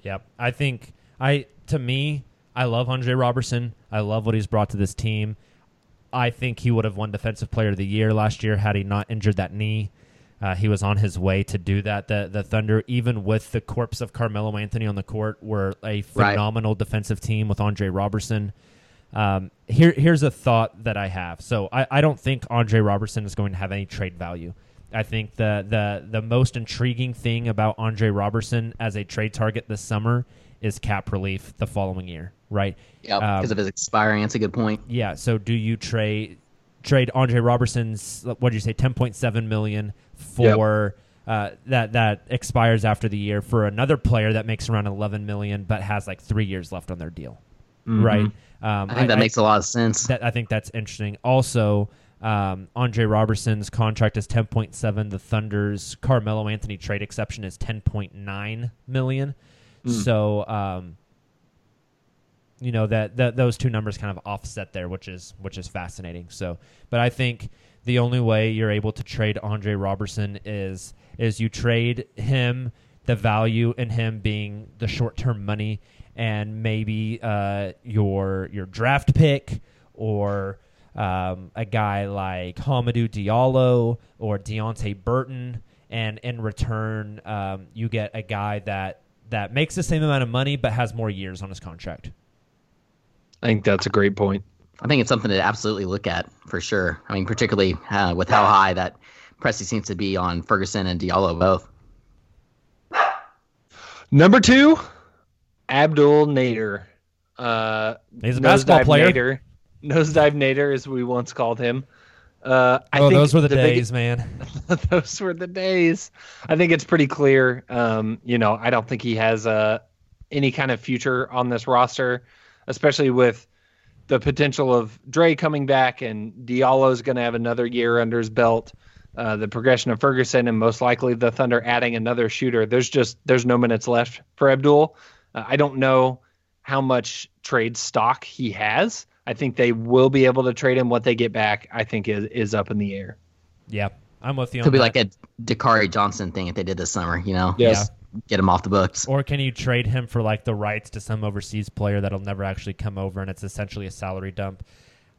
Yep. I think I to me, I love Andre Robertson. I love what he's brought to this team. I think he would have won Defensive Player of the Year last year had he not injured that knee. Uh, he was on his way to do that. The the Thunder, even with the corpse of Carmelo Anthony on the court, were a phenomenal defensive team with Andre Robertson. Um, here, here's a thought that I have. So I, I don't think Andre Robertson is going to have any trade value. I think the the the most intriguing thing about Andre Robertson as a trade target this summer is cap relief the following year, right? Um, because of his expiring. That's a good point. yeah. So do you trade trade Andre Robertson's what did you say ten point seven million for uh, that that expires after the year for another player that makes around eleven million but has like three years left on their deal, Mhm. right? Um, I think that makes a lot of sense. That I think that's interesting. Also. Um, Andre Robertson's contract is 10.7. The Thunder's Carmelo Anthony trade exception is 10.9 million. Mm. So, um, you know that, that those two numbers kind of offset there, which is which is fascinating. So, but I think the only way you're able to trade Andre Robertson is is you trade him the value in him being the short term money and maybe uh, your your draft pick or um, a guy like Hamidou Diallo or Deonte Burton, and in return um, you get a guy that that makes the same amount of money but has more years on his contract. I think that's a great point. I think it's something to absolutely look at for sure. I mean, particularly uh, with how high that Presti seems to be on Ferguson and Diallo both. Number two, Abdul Nader. Uh, He's a basketball Nosedive player. Nader. Nosedive Nader, as we once called him. Uh, I oh, think those were the, big- days, man. those were the days. I think it's pretty clear. Um, you know, I don't think he has uh, any kind of future on this roster, especially with the potential of Dre coming back and Diallo's going to have another year under his belt. uh, the progression of Ferguson and most likely the Thunder adding another shooter. There's just there's no minutes left for Abdul. Uh, I don't know how much trade stock he has. I think they will be able to trade him. What they get back, I think, is is up in the air. Yeah, I'm with you. Could on be that. like a Dakari Johnson thing if they did this summer. You know, Yes. Just get him off the books. Or can you trade him for like the rights to some overseas player that'll never actually come over, and it's essentially a salary dump?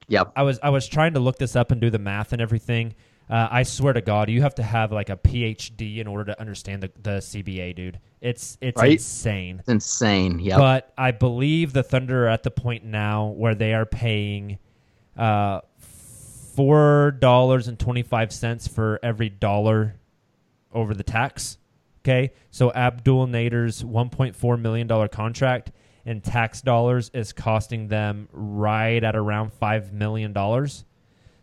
Yep. I was I was trying to look this up and do the math and everything. Uh, I swear to God, you have to have like a PhD in order to understand the, the CBA, dude. It's it's Right? insane. It's insane. Yeah. But I believe the Thunder are at the point now where they are paying uh, four dollars and twenty five cents for every dollar over the tax. Okay, so Abdul Nader's one point four million dollar contract in tax dollars is costing them right at around five million dollars.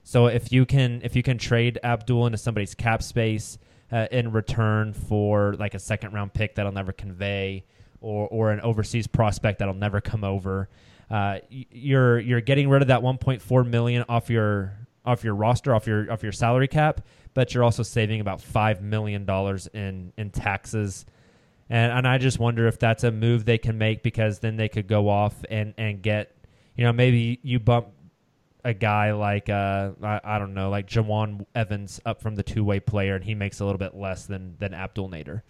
So if you can if you can trade Abdul into somebody's cap space uh, in return for like a second round pick that'll never convey, or or an overseas prospect that'll never come over, uh, you're you're getting rid of that 1.4 million off your off your roster off your off your salary cap, but you're also saving about five million dollars in in taxes. And and I just wonder if that's a move they can make because then they could go off and and get you know maybe you bump a guy like uh I, I don't know like Jawun Evans up from the two way player and he makes a little bit less than than Abdul Nader.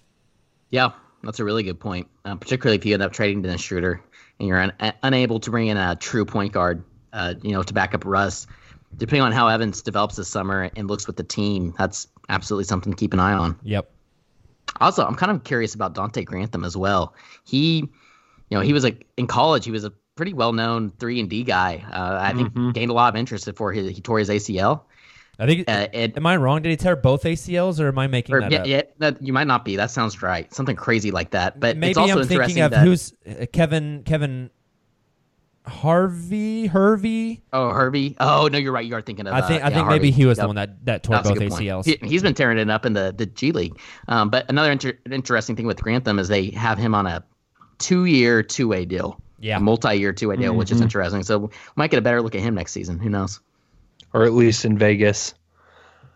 Yeah, that's a really good point. Uh, particularly if you end up trading Dennis Schroeder and you're un- uh, unable to bring in a true point guard, uh, you know, to back up Russ. Depending on how Evans develops this summer and looks with the team, that's absolutely something to keep an eye on. Yep. Also, I'm kind of curious about Donte Grantham as well. He, you know, he was like in college. He was a pretty well-known three and D guy. Uh, I think gained a lot of interest before he, he tore his ACL. I think. Uh, it, am I wrong? Did he tear both ACLs or am I making or, that yeah, up? yeah, that, you might not be. That sounds right. Something crazy like that. But Maybe it's also I'm interesting thinking of that who's uh, Kevin Kevin Harvey Hervey. Oh, Herbie. Oh no, you're right. You are thinking of. I think uh, I yeah, think maybe he was the one that that tore That's both. ACLs. He, has been tearing it up in the, the G League. Um, but another inter- interesting thing with Grantham is they have him on a two year, two way deal. Yeah. Multi year, two way deal, which is Mhm. interesting. So we might get a better look at him next season. Who knows? or at least in Vegas.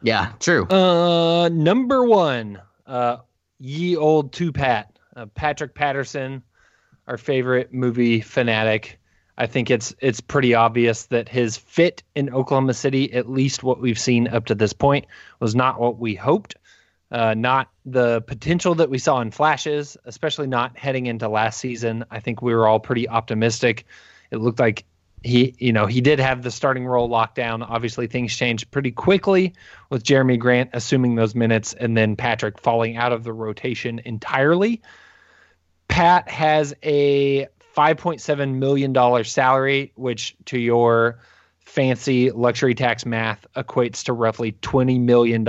Yeah, true. Uh, number one, uh, ye old two pat, uh, Patrick Patterson, our favorite movie fanatic. I think it's it's pretty obvious that his fit in Oklahoma City, at least what we've seen up to this point, was not what we hoped. Uh, not the potential that we saw in flashes, especially not heading into last season. I think we were all pretty optimistic. It looked like he, you know, he did have the starting role locked down. Obviously, things changed pretty quickly with Jerami Grant assuming those minutes and then Patrick falling out of the rotation entirely. Pat has a $5.7 million salary, which to your fancy luxury tax math equates to roughly $20 million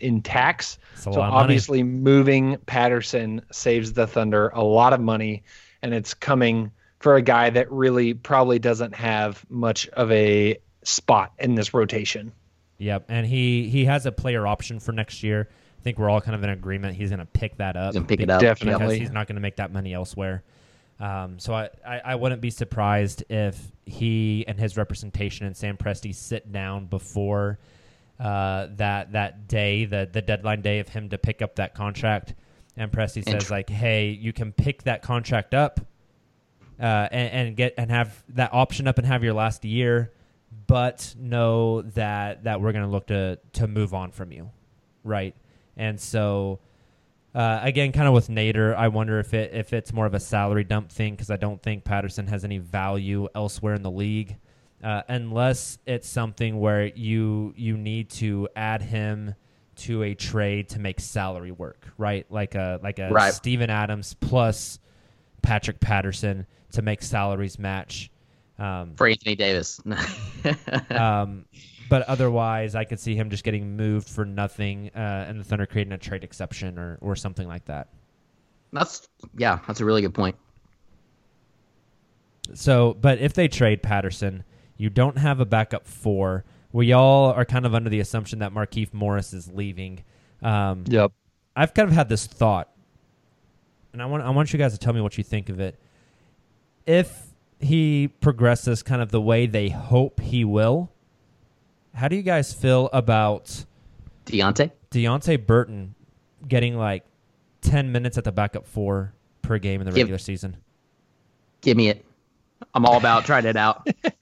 in tax. So lot money. obviously, moving Patterson saves the Thunder a lot of money, and it's coming for a guy that really probably doesn't have much of a spot in this rotation. Yep, and he he has a player option for next year. I think we're all kind of in agreement he's going to pick that up. He's gonna pick it be- up. because Definitely. he's not going to make that money elsewhere. Um, so I, I, I wouldn't be surprised if he and his representation and Sam Presti sit down before uh, that that day, the the deadline day of him to pick up that contract. And Presti says Int- like, "Hey, you can pick that contract up uh, and, and get and have that option up and have your last year, but know that that we're going to look to to move on from you, right? And so uh, again, kind of with Nader, I wonder if it if it's more of a salary dump thing because I don't think Patterson has any value elsewhere in the league, uh, unless it's something where you you need to add him to a trade to make salary work, right? Like a like a Right. Steven Adams plus Patrick Patterson to make salaries match. Um, For Anthony Davis. um, but otherwise, I could see him just getting moved for nothing, uh, and the Thunder creating a trade exception or, or something like that. that's yeah, that's a really good point. So, but if they trade Patterson, you don't have a backup four. We all are kind of under the assumption that Markieff Morris is leaving. Um, Yep. I've kind of had this thought, and I want I want you guys to tell me what you think of it. If he progresses kind of the way they hope he will, how do you guys feel about Deonte. Deonte Burton getting like ten minutes at the backup four per game in the Give- regular season. Give me it. I'm all about trying it out.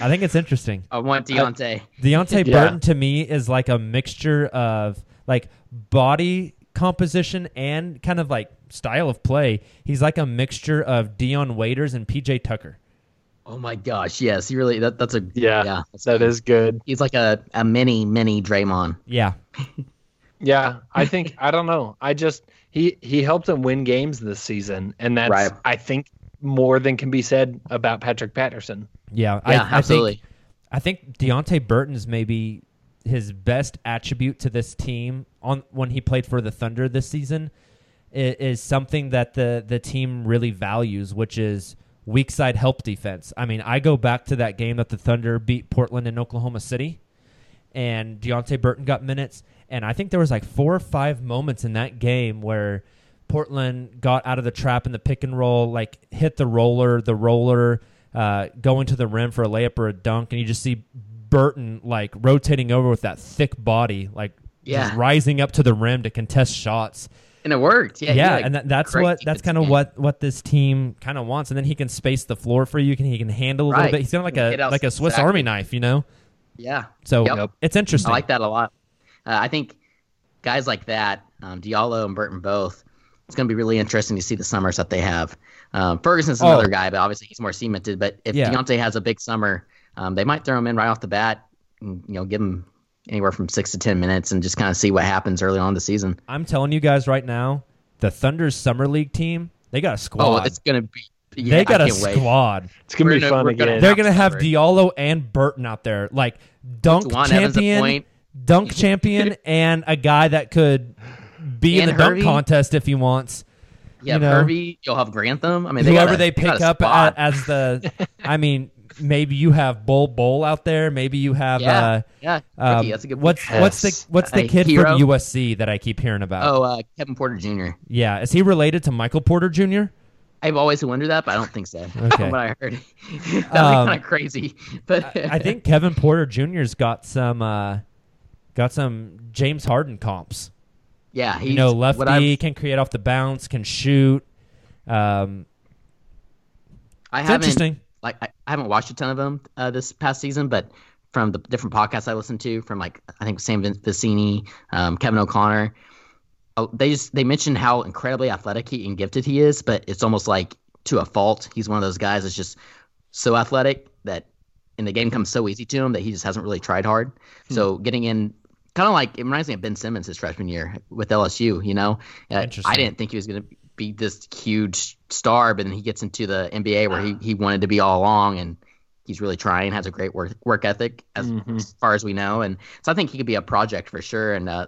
I think it's interesting. I want Deonte. Deonte Yeah. Burton to me is like a mixture of like body composition and kind of like style of play. He's like a mixture of Dion Waiters and PJ Tucker. Oh my gosh, yes, he really. That, that's a Yeah, yeah. That's that is good. He's like a, a mini mini Draymond. Yeah. Yeah, I think I don't know. I just he he helped them win games this season, and that's Right. I think more than can be said about Patrick Patterson. Yeah. Yeah, I, absolutely. I think, I think Deonte Burton's maybe his best attribute to this team on when he played for the Thunder this season is, is something that the the team really values, which is weak side help defense. I mean, I go back to that game that the Thunder beat Portland in Oklahoma City, and Deonte Burton got minutes, and I think there was like four or five moments in that game where Portland got out of the trap in the pick and roll, like hit the roller, the roller, uh, going to the rim for a layup or a dunk, and you just see Burton like rotating over with that thick body, like Yeah. rising up to the rim to contest shots. And it worked. Yeah, Yeah, like, and that, that's what that's kind of what what this team kind of wants, and then he can space the floor for you. Can he can handle a little bit? He's kind of like a like a Swiss exactly. Army knife, you know. Yeah. So Yep. it's interesting. I like that a lot. Uh, I think guys like that, um, Diallo and Burton both, it's going to be really interesting to see the summers that they have. Um, Ferguson's Oh. another guy, but obviously he's more cemented. But if Yeah. Deonte has a big summer, um, they might throw him in right off the bat. And, you know, give him anywhere from six to ten minutes and just kind of see what happens early on in the season. I'm telling you guys right now, the Thunder's summer league team, they got a squad. Oh, it's going to be. Yeah, they got I a can't wait. squad. It's gonna We're be gonna- fun we're gonna again. They're gonna have Absolutely. Diallo and Burton out there, like dunk Jawun Evans at champion, point. dunk champion, and a guy that could be in And the dunk contest if he wants. Yeah, you know, Hervey, you'll have Grantham. I mean, they Whoever got a- they pick a up squad. a- as the, I mean, maybe you have Bol Bol out there. Maybe you have, Yeah, uh, yeah, um, that's a good what's point. what's the what's the A kid hero? from USC that I keep hearing about? Oh, uh, Kevin Porter Jr. yeah, is he related to Michael Porter Jr.? I've always wondered that, but I don't think so. Okay. From what I heard, that'd Um, kind of crazy. But I think Kevin Porter Jr.'s got some uh, got some James Harden comps. yeah, he's you know, lefty can create off the bounce, can shoot. Um, I it's haven't interesting. Like I, I haven't watched a ton of them uh, this past season, but from the different podcasts I listened to, from like I think Sam Vecenie, um, Kevin O'Connor, oh, they just they mentioned how incredibly athletic he and gifted he is, but it's almost like to a fault. He's one of those guys that's just so athletic that and the game comes so easy to him that he just hasn't really tried hard. Hmm. So getting in. Kind of like it reminds me of Ben Simmons his freshman year with LSU. You know, Uh, I didn't think he was going to be this huge star, but then he gets into the NBA where he, he wanted to be all along, and he's really trying. Has a great work work ethic as, Mhm. as far as we know, and so I think he could be a project for sure, and uh,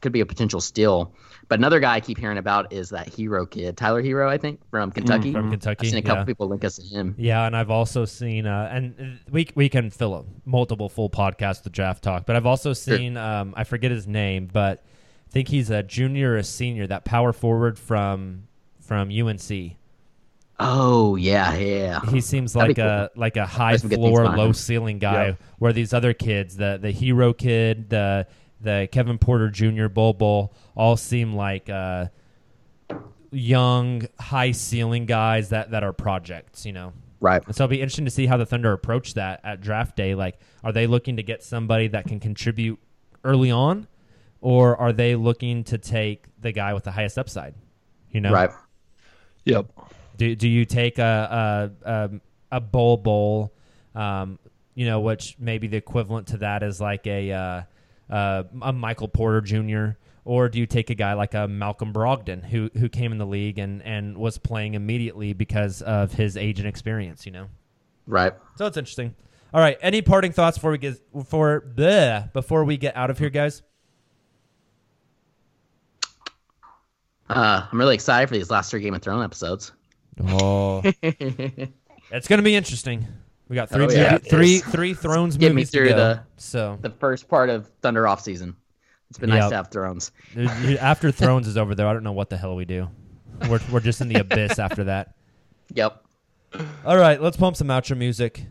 could be a potential steal. But another guy I keep hearing about is that Herro kid, Tyler Herro, I think from Kentucky. From Kentucky. I've seen a couple yeah. people link us to him. Yeah, and I've also seen, uh, and we we can fill up multiple full podcasts with draft talk, but I've also seen, um, I forget his name, but I think he's a junior or a senior, that power forward from from UNC. Oh yeah, yeah. He seems That'd like a like a high There's some good things floor, low ceiling guy. Yep. Where these other kids, the the Herro kid, the the Kevin Porter Jr. Bol Bol, all seem like uh, young, high ceiling guys that that are projects. You know. Right. And so it'll be interesting to see how the Thunder approach that at draft day. Like, are they looking to get somebody that can contribute early on, or are they looking to take the guy with the highest upside? You know, Right. Yep. do, do you take a a, a, a Bol Bol, um, you know, which maybe the equivalent to that is like a uh, uh, a Michael Porter Jr. Or do you take a guy like a Malcolm Brogdon who who came in the league and, and was playing immediately because of his age and experience? You know, Right. so it's interesting. All right, any parting thoughts before we get for bleh, before we get out of here, guys? Uh, I'm really excited for these last three Game of Thrones episodes. Oh, it's gonna be interesting. We got three Oh, yeah. three three Thrones Get me movies to through the- so the first part of Thunder off season. It's been nice to have Thrones. After Thrones is over, though, I don't know what the hell we do. We're we're just in the abyss after that. Yep. All right, let's pump some outro music.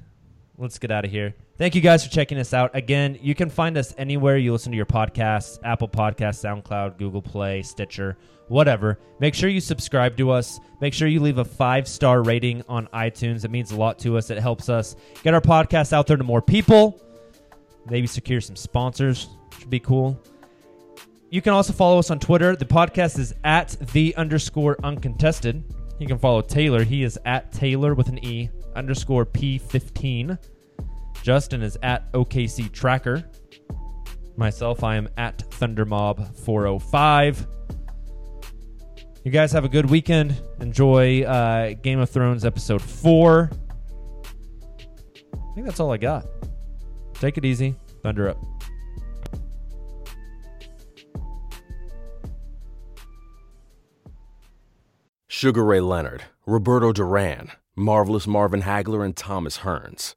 Let's get out of here. Thank you guys for checking us out. Again, you can find us anywhere you listen to your podcasts Apple Podcasts, SoundCloud, Google Play, Stitcher, whatever. Make sure you subscribe to us. Make sure you leave a five star rating on iTunes. It means a lot to us. It helps us get our podcast out there to more people. Maybe secure some sponsors. Should be cool. You can also follow us on Twitter. The podcast is at the underscore uncontested. You can follow Taylor. He is at Taylor with an E underscore P15. Justin is at OKC Tracker. Myself, I am at ThunderMob405. You guys have a good weekend. Enjoy uh, Game of Thrones episode 4. I think that's all I got. Take it easy. Thunder up. Sugar Ray Leonard, Roberto Duran, Marvelous Marvin Hagler, and Thomas Hearns.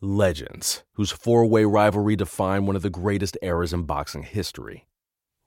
Legends, whose four way rivalry defined one of the greatest eras in boxing history.